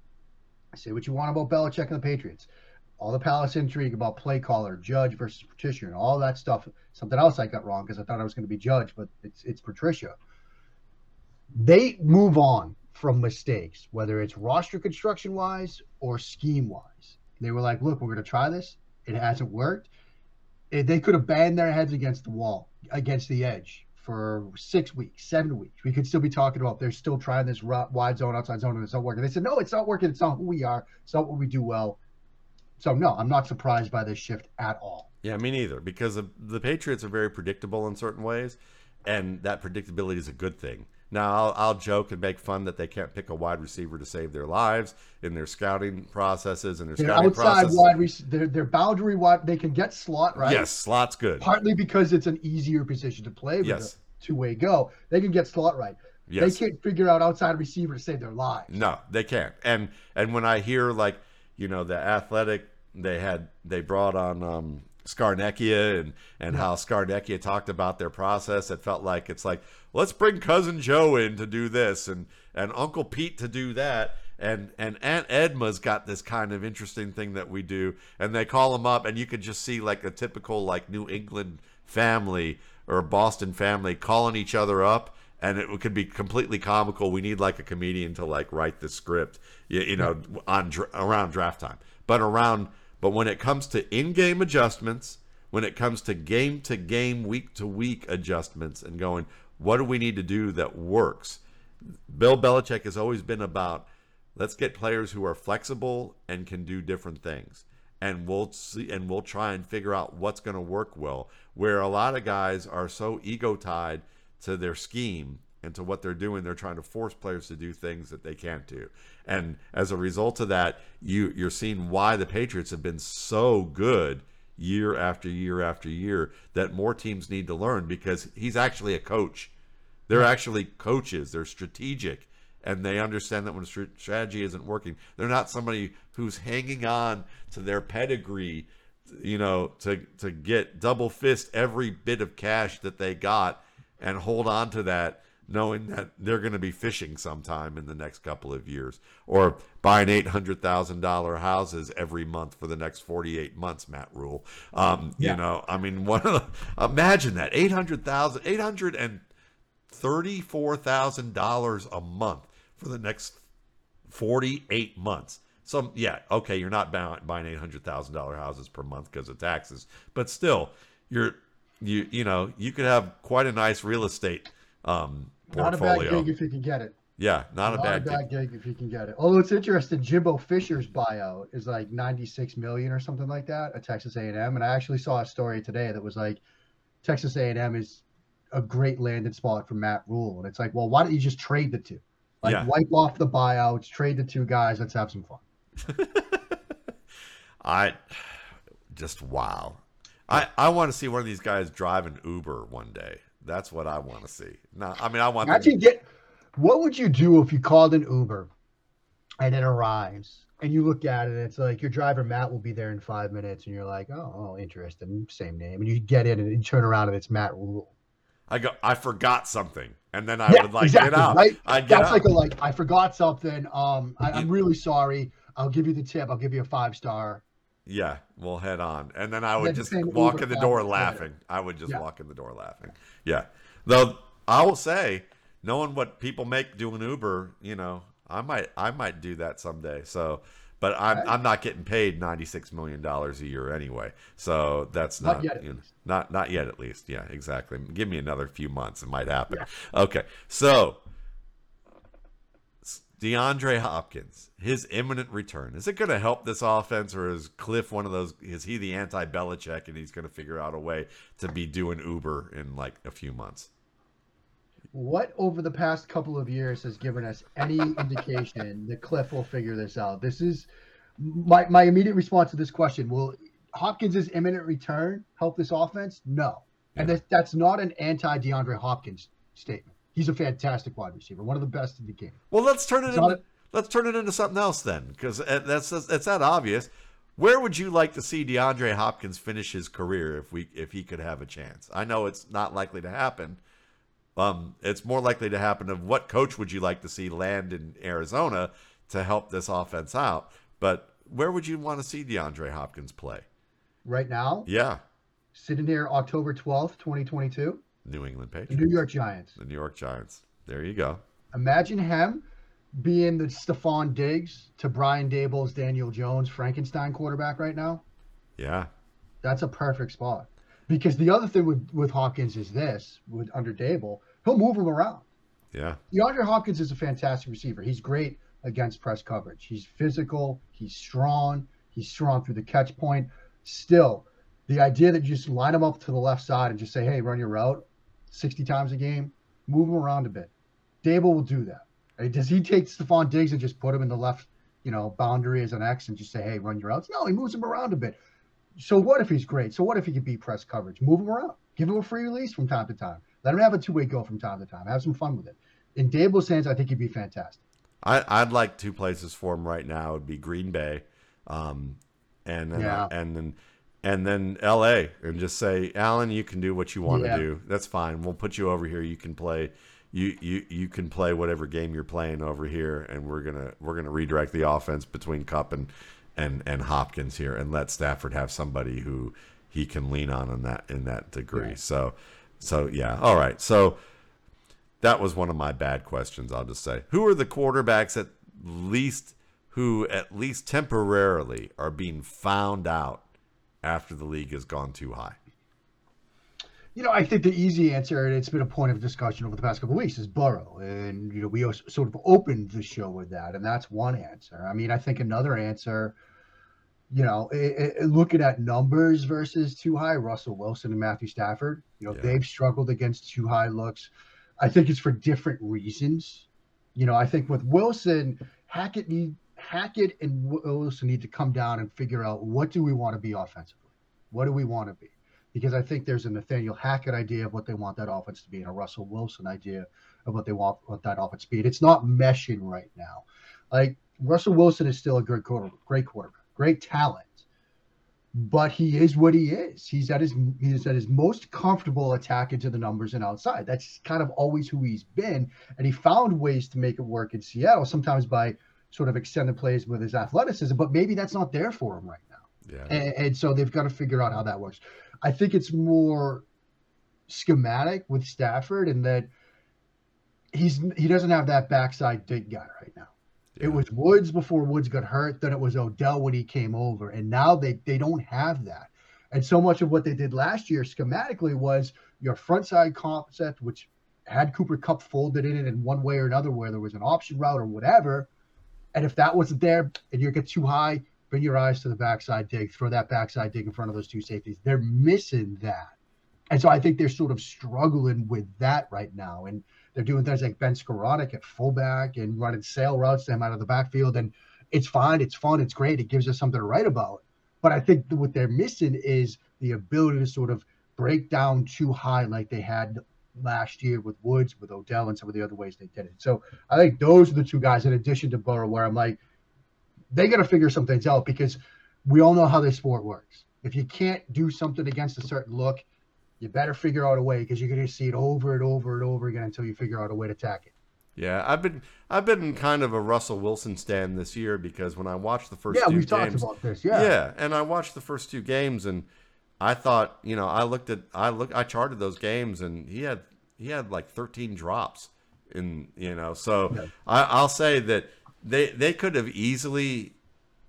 say what you want about Belichick and the Patriots, all the palace intrigue about play caller, Judge versus Patricia, and all that stuff. Something else I got wrong because I thought I was going to be Judge, but it's it's Patricia. They move on from mistakes, whether it's roster construction wise or scheme wise. They were like, look, we're going to try this. It hasn't worked. They could have banged their heads against the wall, against the edge for six weeks, seven weeks. We could still be talking about they're still trying this wide zone, outside zone, and it's not working. They said, no, it's not working. It's not who we are. It's not what we do well. So, no, I'm not surprised by this shift at all. Yeah, me neither. Because the Patriots are very predictable in certain ways, and that predictability is a good thing. Now, I'll, I'll joke and make fun that they can't pick a wide receiver to save their lives in their scouting processes and their They're scouting outside process. wide, rec- they're, they're boundary wide. They can get slot, right? Yes, slot's good. Partly because it's an easier position to play with Yes. a two way go. They can get slot right. Yes. They can't figure out outside receiver to save their lives. No, they can't. And and when I hear like, you know, the athletic they had they brought on um Scarnecchia and and how Scarnecchia talked about their process, it felt like it's like, let's bring cousin Joe in to do this and and Uncle Pete to do that. And and Aunt Edma's got this kind of interesting thing that we do, and they call them up, and you could just see like a typical like New England family or Boston family calling each other up, and it could be completely comical. We need like a comedian to like write the script, you, you know, on around draft time. But around, but when it comes to in-game adjustments, when it comes to game-to-game, week-to-week adjustments, and going, what do we need to do that works? Bill Belichick has always been about let's get players who are flexible and can do different things. And we'll see and we'll try and figure out what's going to work well. Where a lot of guys are so ego tied to their scheme and to what they're doing, they're trying to force players to do things that they can't do. And as a result of that, you you're seeing why the Patriots have been so good year after year after year that more teams need to learn because he's actually a coach. They're actually coaches. They're strategic, and they understand that when strategy isn't working, they're not somebody who's hanging on to their pedigree, you know, to to get double fist every bit of cash that they got and hold on to that, knowing that they're going to be fishing sometime in the next couple of years, or buying eight hundred thousand dollar houses every month for the next forty eight months. Matt Rhule, um, Yeah. you know, I mean, one of the, imagine that eight hundred thousand, eight hundred and $34,000 a month for the next 48 months. So, yeah, okay, you're not buying $800,000 houses per month because of taxes, but still, you're, you, you know, you could have quite a nice real estate um, Not a bad gig if you can get it. yeah, not, Not a bad, gig. gig if you can get it. Although it's interesting, Jimbo Fisher's buyout is like 96 million or something like that at Texas A&M, and I actually saw a story today that was like Texas A&M is a great landing spot for Matt Rhule, and it's like, well, why don't you just trade the two? Like Yeah. wipe off the buyouts, trade the two guys, let's have some fun. I just wow. I, I want to see one of these guys drive an Uber one day. That's what I want to see. No, I mean I want Imagine get what would you do if you called an Uber and it arrives and you look at it and it's like your driver Matt will be there in five minutes and you're like, oh, oh interesting, same name, and you get in and you turn around and it's Matt Rhule. I go I forgot something and then I yeah, would like exactly, get out. right? I'd get That's out. like a like I forgot something. Um, I, I'm really sorry. I'll give you the tip. I'll give you a five star. Yeah, we'll head on, and then I would just walk in the door laughing. I would just Yeah. walk in the door laughing. Yeah, though I will say, knowing what people make doing Uber, you know, I might I might do that someday. So, but I'm Right. I'm not getting paid ninety six million dollars a year anyway. So that's Not not yet, you know, not not yet at least. Yeah, exactly. Give me another few months, it might happen. Okay, so DeAndre Hopkins, his imminent return. Is it going to help this offense, or is Cliff one of those? Is he the anti Belichick, and he's going to figure out a way to be doing Uber in like a few months? What over the past couple of years has given us any indication that Cliff will figure this out? This is my my immediate response to this question. Will Hopkins' imminent return help this offense? No, and that's that's not an anti DeAndre Hopkins statement. He's a fantastic wide receiver, one of the best in the game. Well, let's turn it not into let's turn it into something else then, because that's that's that obvious. Where would you like to see DeAndre Hopkins finish his career if we if he could have a chance? I know it's not likely to happen. Um, it's more likely to happen of what coach would you like to see land in Arizona to help this offense out? But where would you want to see DeAndre Hopkins play? Right now, Yeah, sitting here October 12th, 2022, New England the Patriots, New York Giants. the New York Giants. There you go. Imagine him being the Stefon Diggs to Brian Daboll's Daniel Jones Frankenstein quarterback right now. Yeah, That's a perfect spot. Because the other thing with, with Hopkins is this with under Daboll, he'll move him around. yeah, DeAndre Hopkins is a fantastic receiver. He's great against press coverage. He's physical, he's strong, he's strong through the catch point. Still, the idea that you just line him up to the left side and just say, hey, run your route 60 times a game, move him around a bit. Daboll will do that. Right? Does he take Stefon Diggs and just put him in the left, you know, boundary as an X and just say, hey, run your routes? No, he moves him around a bit. So what if he's great? So what if he can beat press coverage? Move him around. Give him a free release from time to time. Let him have a two-way go from time to time. Have some fun with it. In Daboll's hands, I think he'd be fantastic. I, I'd like two places for him right now. It'd be Green Bay, um, and then Yeah. and then and then L.A. and just say, Alan, you can do what you want to Yeah. do. That's fine. We'll put you over here. You can play. You, you you can play whatever game you're playing over here, and we're gonna we're gonna redirect the offense between Kupp and and and Hopkins here, and let Stafford have somebody who he can lean on in that in that degree. Yeah. So so yeah, all right. So that was one of my bad questions. I'll just say, who are the quarterbacks at least who at least temporarily are being found out after the league has gone two high? You know, I think the easy answer, and it's been a point of discussion over the past couple of weeks, is Burrow. And, you know, we sort of opened the show with that, and that's one answer. I mean, I think another answer, you know, i i looking at numbers versus two high, Russell Wilson and Matthew Stafford, you know, Yeah. they've struggled against two high looks. I think it's for different reasons. You know, I think with Wilson, Hackett need Hackett and Wilson need to come down and figure out what do we want to be offensively? What do we want to be? Because I think there's a Nathaniel Hackett idea of what they want that offense to be, and a Russell Wilson idea of what they want what that offense to be. And it's not meshing right now. Like Russell Wilson is still a good quarter, great quarterback, great talent, but he is what he is. He's at his he's at his most comfortable attacking to the numbers and outside. That's kind of always who he's been, and he found ways to make it work in Seattle. Sometimes by sort of extended plays with his athleticism, but maybe that's not there for him right now. Yeah, And, and so they've got to figure out how that works. I think it's more schematic with Stafford in that he's he doesn't have that backside dig guy right now. yeah. It was Woods before Woods got hurt, then it was Odell when he came over, and now they they don't have that. And so much of what they did last year schematically was your front side concept, which had Cooper Kupp folded in it in one way or another, where there was an option route or whatever. And if that wasn't there and you get two high, bring your eyes to the backside dig, throw that backside dig in front of those two safeties. They're missing that. And so I think they're sort of struggling with that right now. And they're doing things like Ben Skowronek at fullback and running sail routes to him out of the backfield. And it's fine. It's fun. It's great. It gives us something to write about. But I think what they're missing is the ability to sort of break down two high like they had last year with Woods, with Odell, and some of the other ways they did it. So I think those are the two guys, in addition to Burrow, where I'm like, they got to figure some things out because we all know how this sport works. If you can't do something against a certain look, you better figure out a way because you're going to see it over and over and over again until you figure out a way to attack it. Yeah, I've been I've been kind of a Russell Wilson stand this year because when I watched the first Yeah, two we've games, talked about this. Yeah. yeah, and I watched the first two games and I thought, you know, I looked at I look I charted those games and he had he had like 13 drops in, you know, so Yeah. I, I'll say that they they could have easily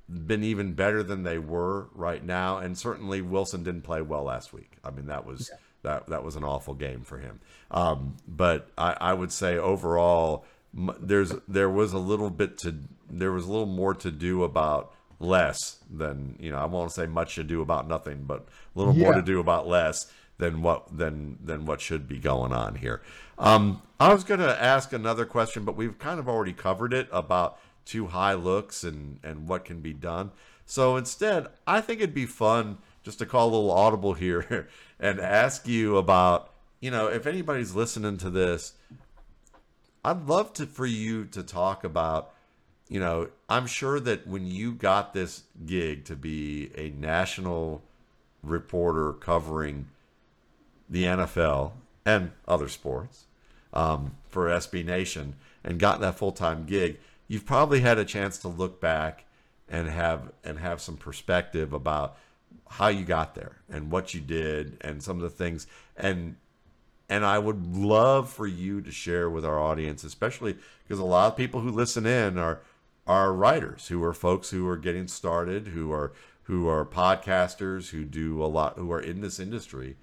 been even better than they were right now, and certainly Wilson didn't play well last week. I mean, that was that that was an awful game for him. Um, but I, I would say overall, there's there was a little bit to there was a little more to do about less than you know. I won't say much to do about nothing, but a little more to do about less than what than than what should be going on here. Um, I was going to ask another question, but we've kind of already covered it about two high looks and and what can be done. So instead, I think it'd be fun just to call a little audible here and ask you about you know if anybody's listening to this, I'd love to for you to talk about you know, I'm sure that when you got this gig to be a national reporter covering the NFL and other sports um, for SB Nation and got that full time gig, you've probably had a chance to look back and have and have some perspective about how you got there and what you did and some of the things. And and I would love for you to share with our audience, especially because a lot of people who listen in are are writers, who are folks who are getting started, who are who are podcasters, who do a lot, who are in this industry.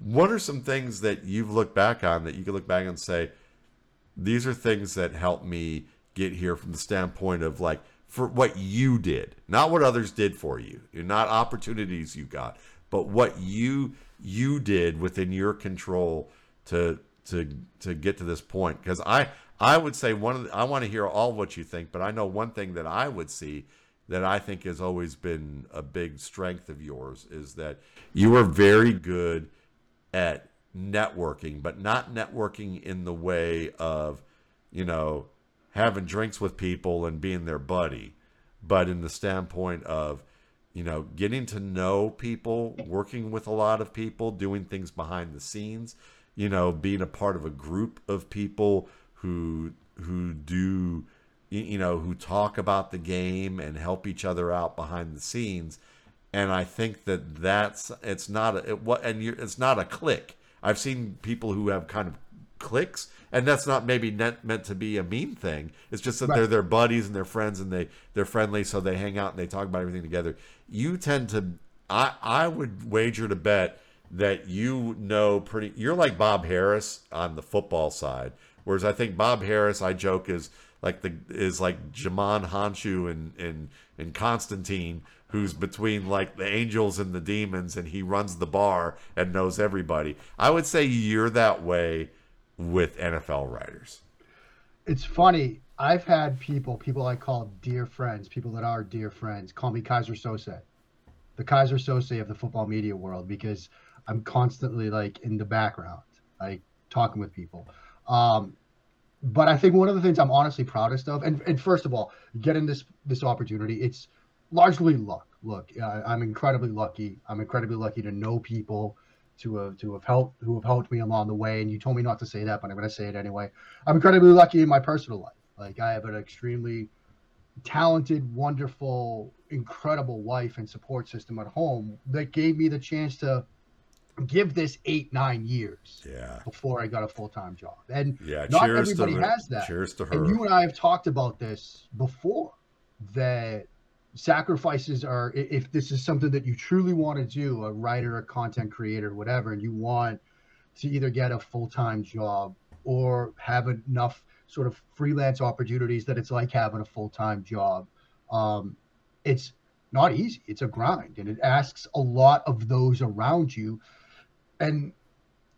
What are some things that you've looked back on that you can look back and say, these are things that helped me get here from the standpoint of like for what you did, not what others did for you, not opportunities you got, but what you you did within your control to to to get to this point. Because I I would say one of the, I want to hear all what you think, but I know one thing that I would see that I think has always been a big strength of yours is that you are very good at networking, but not networking in the way of, you know, having drinks with people and being their buddy, but in the standpoint of, you know, getting to know people, working with a lot of people, doing things behind the scenes, you know, being a part of a group of people who who do you know who talk about the game and help each other out behind the scenes and I think that that's it's not a it, what and it's not a click. I've seen people who have kind of clicks, and that's not maybe net, meant to be a mean thing. It's just that Right. they're their buddies and they're friends and they they're friendly, so they hang out and they talk about everything together. You tend to, I I would wager to bet that you know pretty. You're like Bob Harris on the football side, whereas I think Bob Harris, I joke, is like the is like Djimon Hounsou and and and Constantine, who's between like the angels and the demons, and he runs the bar and knows everybody. I would say you're that way with NFL writers. It's funny. I've had people, people I call dear friends, people that are dear friends, call me Keyser Söze, the Keyser Söze of the football media world, because I'm constantly like in the background, like talking with people. Um, but I think one of the things I'm honestly proudest of, and, and first of all, getting this this opportunity, it's largely luck. Look, I, I'm incredibly lucky. I'm incredibly lucky to know people, to have to have helped who have helped me along the way. And you told me not to say that, but I'm going to say it anyway. I'm incredibly lucky in my personal life. Like I have an extremely talented, wonderful, incredible wife and support system at home that gave me the chance to give this eight nine years Yeah. before I got a full time job. And Yeah. Not everybody has that. Cheers to her. and you and I have talked about this before that sacrifices are if this is something that you truly want to do, a writer, a content creator, whatever, and you want to either get a full time job or have enough sort of freelance opportunities that it's like having a full time job. Um, it's not easy. It's a grind, and it asks a lot of those around you. And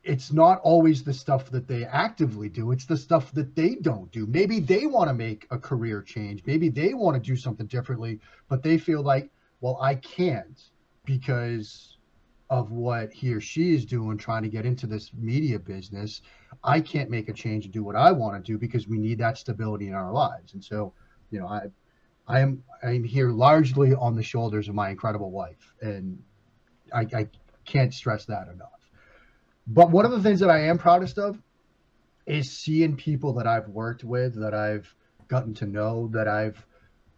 it's not always the stuff that they actively do it's the stuff that they don't do. Maybe they want to make a career change maybe they want to do something differently but they feel like well i can't because of what he or she is doing trying to get into this media business. I can't make a change and do what i want to do because we need that stability in our lives. And so you know i i am i'm here largely on the shoulders of my incredible wife and i, I can't stress that enough but one of the things that I am proudest of is seeing people that I've worked with, that I've gotten to know, that I've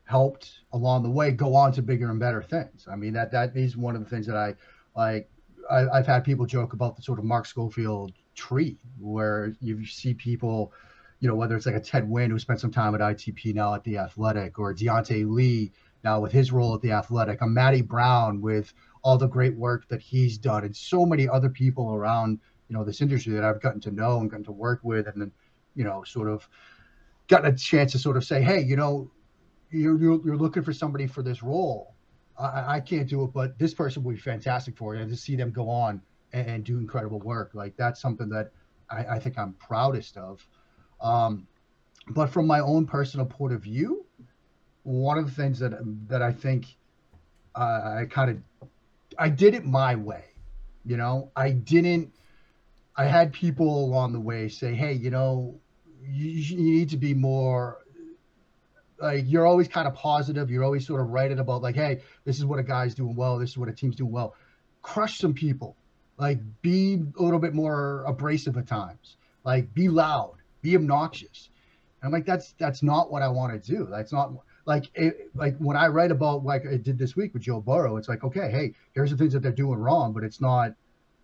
helped along the way go on to bigger and better things. I mean that that is one of the things that I like. I, have had people joke about the sort of Mark Schofield tree, where you see people, you know, whether it's like a Ted Nguyen who spent some time at ITP now at the Athletic, or Diante Lee now with his role at the Athletic, a Matty Brown with all the great work that he's done, and so many other people around you know this industry that I've gotten to know and gotten to work with, and then you know sort of gotten a chance to sort of say, hey, you know, you're you're, looking for somebody for this role. I, I can't do it, but this person would be fantastic for you. And to see them go on and, and do incredible work, like that's something that I, I think I'm proudest of. Um, but from my own personal point of view, one of the things that that I think uh, I kind of I did it my way. You know, I didn't. I had people along the way say, "Hey, you know, you, you need to be more like you're always kind of positive. You're always sort of writing about like, hey, this is what a guy's doing well. This is what a team's doing well. Crush some people. Like be a little bit more abrasive at times. Like be loud. Be obnoxious. And I'm like, that's that's not what I want to do. That's not like it, like when I write about like I did this week with Joe Burrow. It's like, okay, hey, here's the things that they're doing wrong, but it's not,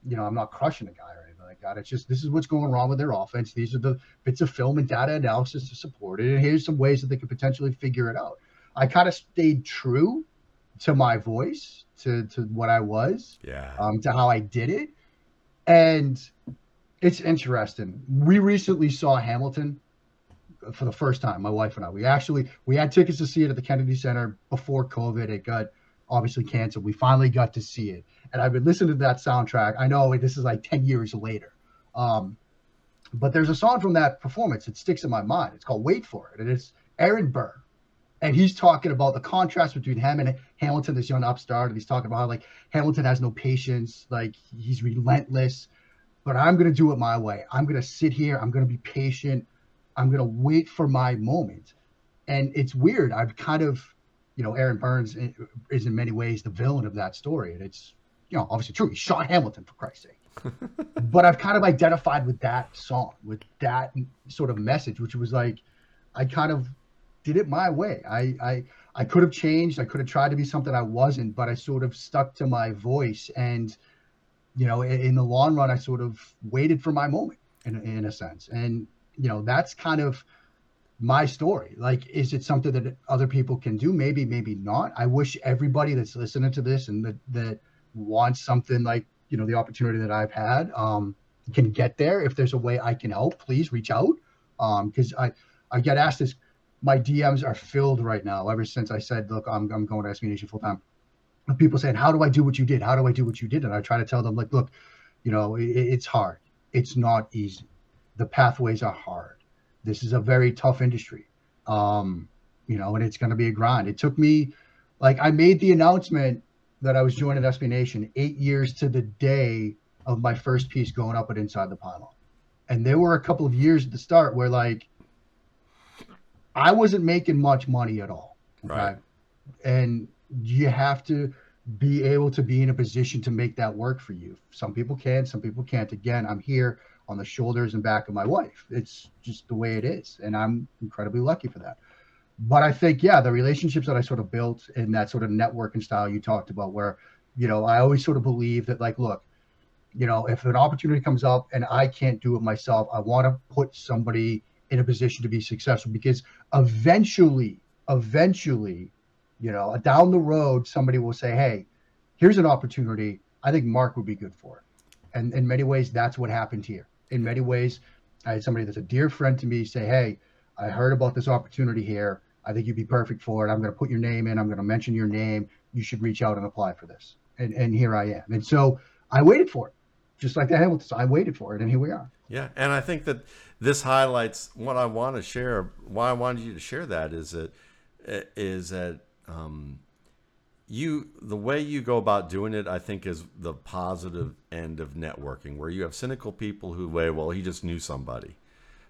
you know, I'm not crushing a guy or anything like that. It's just this is what's going wrong with their offense. These are the bits of film and data analysis to support it, and here's some ways that they could potentially figure it out. I kind of stayed true to my voice, to to what I was, yeah, um, to how I did it, and it's interesting. We recently saw Hamilton for the first time, my wife and I. We actually we had tickets to see it at the Kennedy Center before COVID. It got obviously canceled. We finally got to see it, and I've been listening to that soundtrack. I know this is like ten years later, um, but there's a song from that performance that sticks in my mind. It's called "Wait for It," and it's Aaron Burr, and he's talking about the contrast between him and Hamilton, this young upstart, and he's talking about how like Hamilton has no patience, like he's relentless. But I'm gonna do it my way. I'm gonna sit here. I'm gonna be patient. I'm going to wait for my moment. And it's weird. I've kind of, you know, Aaron Burns is in many ways the villain of that story. And it's, you know, obviously true. He shot Hamilton, for Christ's sake. but I've kind of identified with that song, with that sort of message, which was like, I kind of did it my way. I, I, I could have changed. I could have tried to be something I wasn't, but I sort of stuck to my voice. And, you know, in, in the long run, I sort of waited for my moment in, in a sense. And you know, that's kind of my story. Like, is it something that other people can do? Maybe, maybe not. I wish everybody that's listening to this and that that wants something like you know the opportunity that I've had um, can get there. If there's a way I can help, please reach out. Because um, I I get asked this. My DMs are filled right now. Ever since I said, look, I'm I'm going to SB Nation full time. People saying, how do I do what you did? How do I do what you did? And I try to tell them, like, look, you know, it, it's hard. It's not easy the pathways are hard. This is a very tough industry. Um, you know, and it's going to be a grind. It took me, like, I made the announcement that I was joining SB Nation eight years to the day of my first piece going up at Inside the Pylon. And there were a couple of years at the start where, like, I wasn't making much money at all. Okay? Right. And you have to be able to be in a position to make that work for you. Some people can, some people can't. Again, I'm here on the shoulders and back of my wife. It's just the way it is. And I'm incredibly lucky for that. But I think, yeah, the relationships that I sort of built in that sort of networking style you talked about, where, you know, I always sort of believe that, like, look, you know, if an opportunity comes up and I can't do it myself, I want to put somebody in a position to be successful because eventually, eventually, you know, down the road, somebody will say, hey, here's an opportunity. I think Mark would be good for it. And in many ways, that's what happened here in many ways. I had somebody that's a dear friend to me say, Hey, I heard about this opportunity here. I think you'd be perfect for it. I'm going to put your name in. I'm going to mention your name. You should reach out and apply for this. And, and here I am. And so I waited for it, just like the Hamilton. I waited for it, and here we are. Yeah, and I think that this highlights what I want to share. Why I wanted you to share that is that is that um, you the way you go about doing it i think is the positive end of networking where you have cynical people who way well he just knew somebody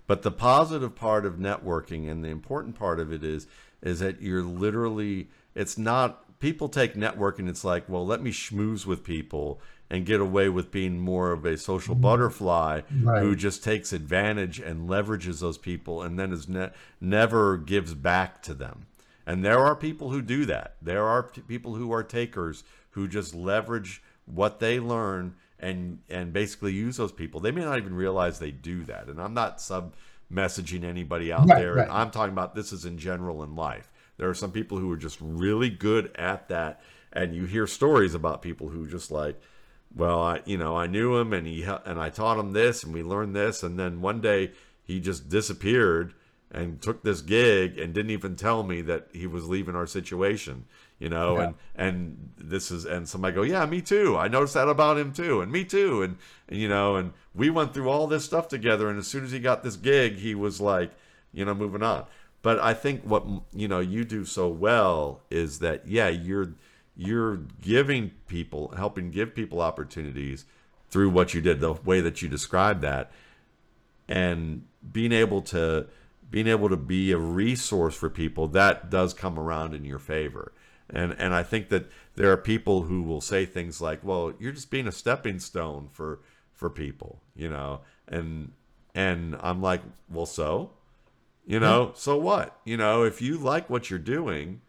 but the positive part of networking and the important part of it is is that you're literally it's not people take networking it's like well let me schmooze with people and get away with being more of a social mm-hmm. butterfly Right. who just takes advantage and leverages those people and then is ne- never gives back to them. And there are people who do that. There are people who are takers who just leverage what they learn and and basically use those people. They may not even realize they do that. And I'm not sub messaging anybody out Right, there. right. I'm talking about this is in general in life. There are some people who are just really good at that, and you hear stories about people who just like, well, I you know I knew him and he and I taught him this and we learned this, and then one day he just disappeared and took this gig and didn't even tell me that he was leaving our situation you know Yeah. and and this is and somebody go yeah me too i noticed that about him too and me too and, and you know and we went through all this stuff together and as soon as he got this gig he was like you know moving on but i think what you know you do so well is that yeah you're you're giving people helping give people opportunities through what you did the way that you described that and being able to being able to be a resource for people that does come around in your favor. And and I think that there are people who will say things like well you're just being a stepping stone for for people you know? And and I'm like well so? You know? So what? You know if you like what you're doing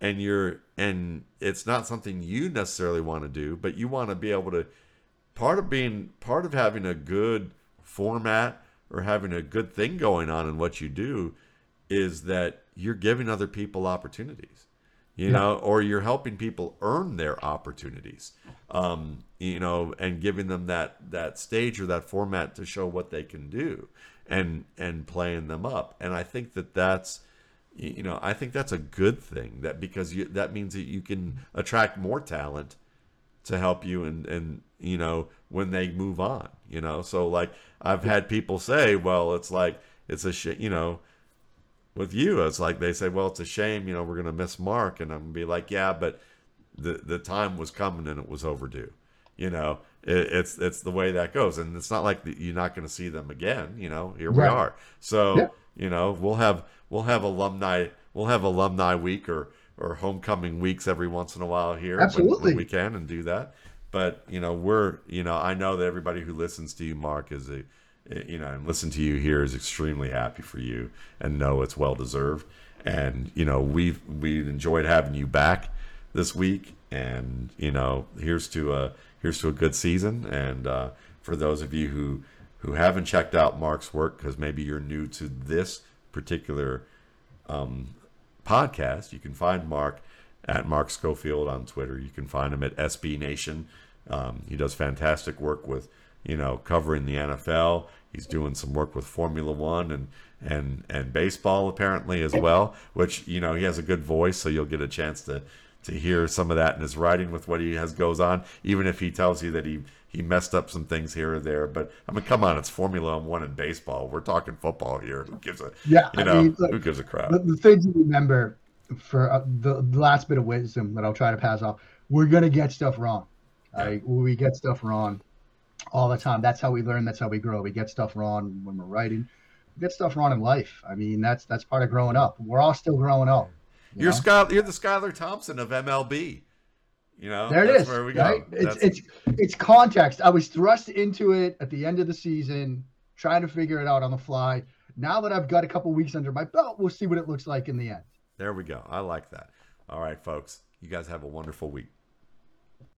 and you're and it's not something you necessarily want to do but you want to be able to part of being part of having a good format or having a good thing going on in what you do is that you're giving other people opportunities you know or you're helping people earn their opportunities um, you know and giving them that that stage or that format to show what they can do and and playing them up. And i think that that's you know i think that's a good thing that because you that means that you can attract more talent to help you and and you know when they move on you know? So like i've had people say well it's like it's a sh- you know with you it's like they say well it's a shame you know we're gonna miss mark. And i'm gonna be like yeah but the the time was coming and it was overdue you know? It, it's it's the way that goes. And it's not like that you're not gonna see them again you know? Here we are. So Yeah. you know we'll have we'll have alumni we'll have alumni week or or homecoming weeks every once in a while here when- Absolutely. when we can and do that. But you know we're you know i know that everybody who listens to you mark is a you know and listen to you here is extremely happy for you and know it's well deserved. And you know we've we enjoyed having you back this week. And you know here's to a here's to a good season. And uh, for those of you who who haven't checked out mark's work because maybe you're new to this particular um, podcast. You can find Mark at Mark Schofield on Twitter. You can find him at SB Nation. Um, he does fantastic work with, you know, covering the NFL. He's doing some work with Formula One and and and baseball apparently as well. Which you know he has a good voice, so you'll get a chance to to hear some of that in his writing with what he has goes on. Even if he tells you that he he messed up some things here or there, but I mean, come on, it's Formula One and baseball. We're talking football here. Who gives a Yeah, you I know mean, look, who gives a crap? the, the thing to remember for uh, the, the last bit of wisdom that I'll try to pass off, we're gonna get stuff wrong. Yeah. Like, we get stuff wrong all the time. That's how we learn. That's how we grow. We get stuff wrong when we're writing. We get stuff wrong in life. I mean, that's that's part of growing up. We're all still growing up. You You're know? Sky, you're the Skylar Thompson of MLB. You know, There it is. Where we go. right? It's it's it's context. I was thrust into it at the end of the season, trying to figure it out on the fly. Now that I've got a couple weeks under my belt, we'll see what it looks like in the end. there we go. I like that. All right, folks. You guys have a wonderful week.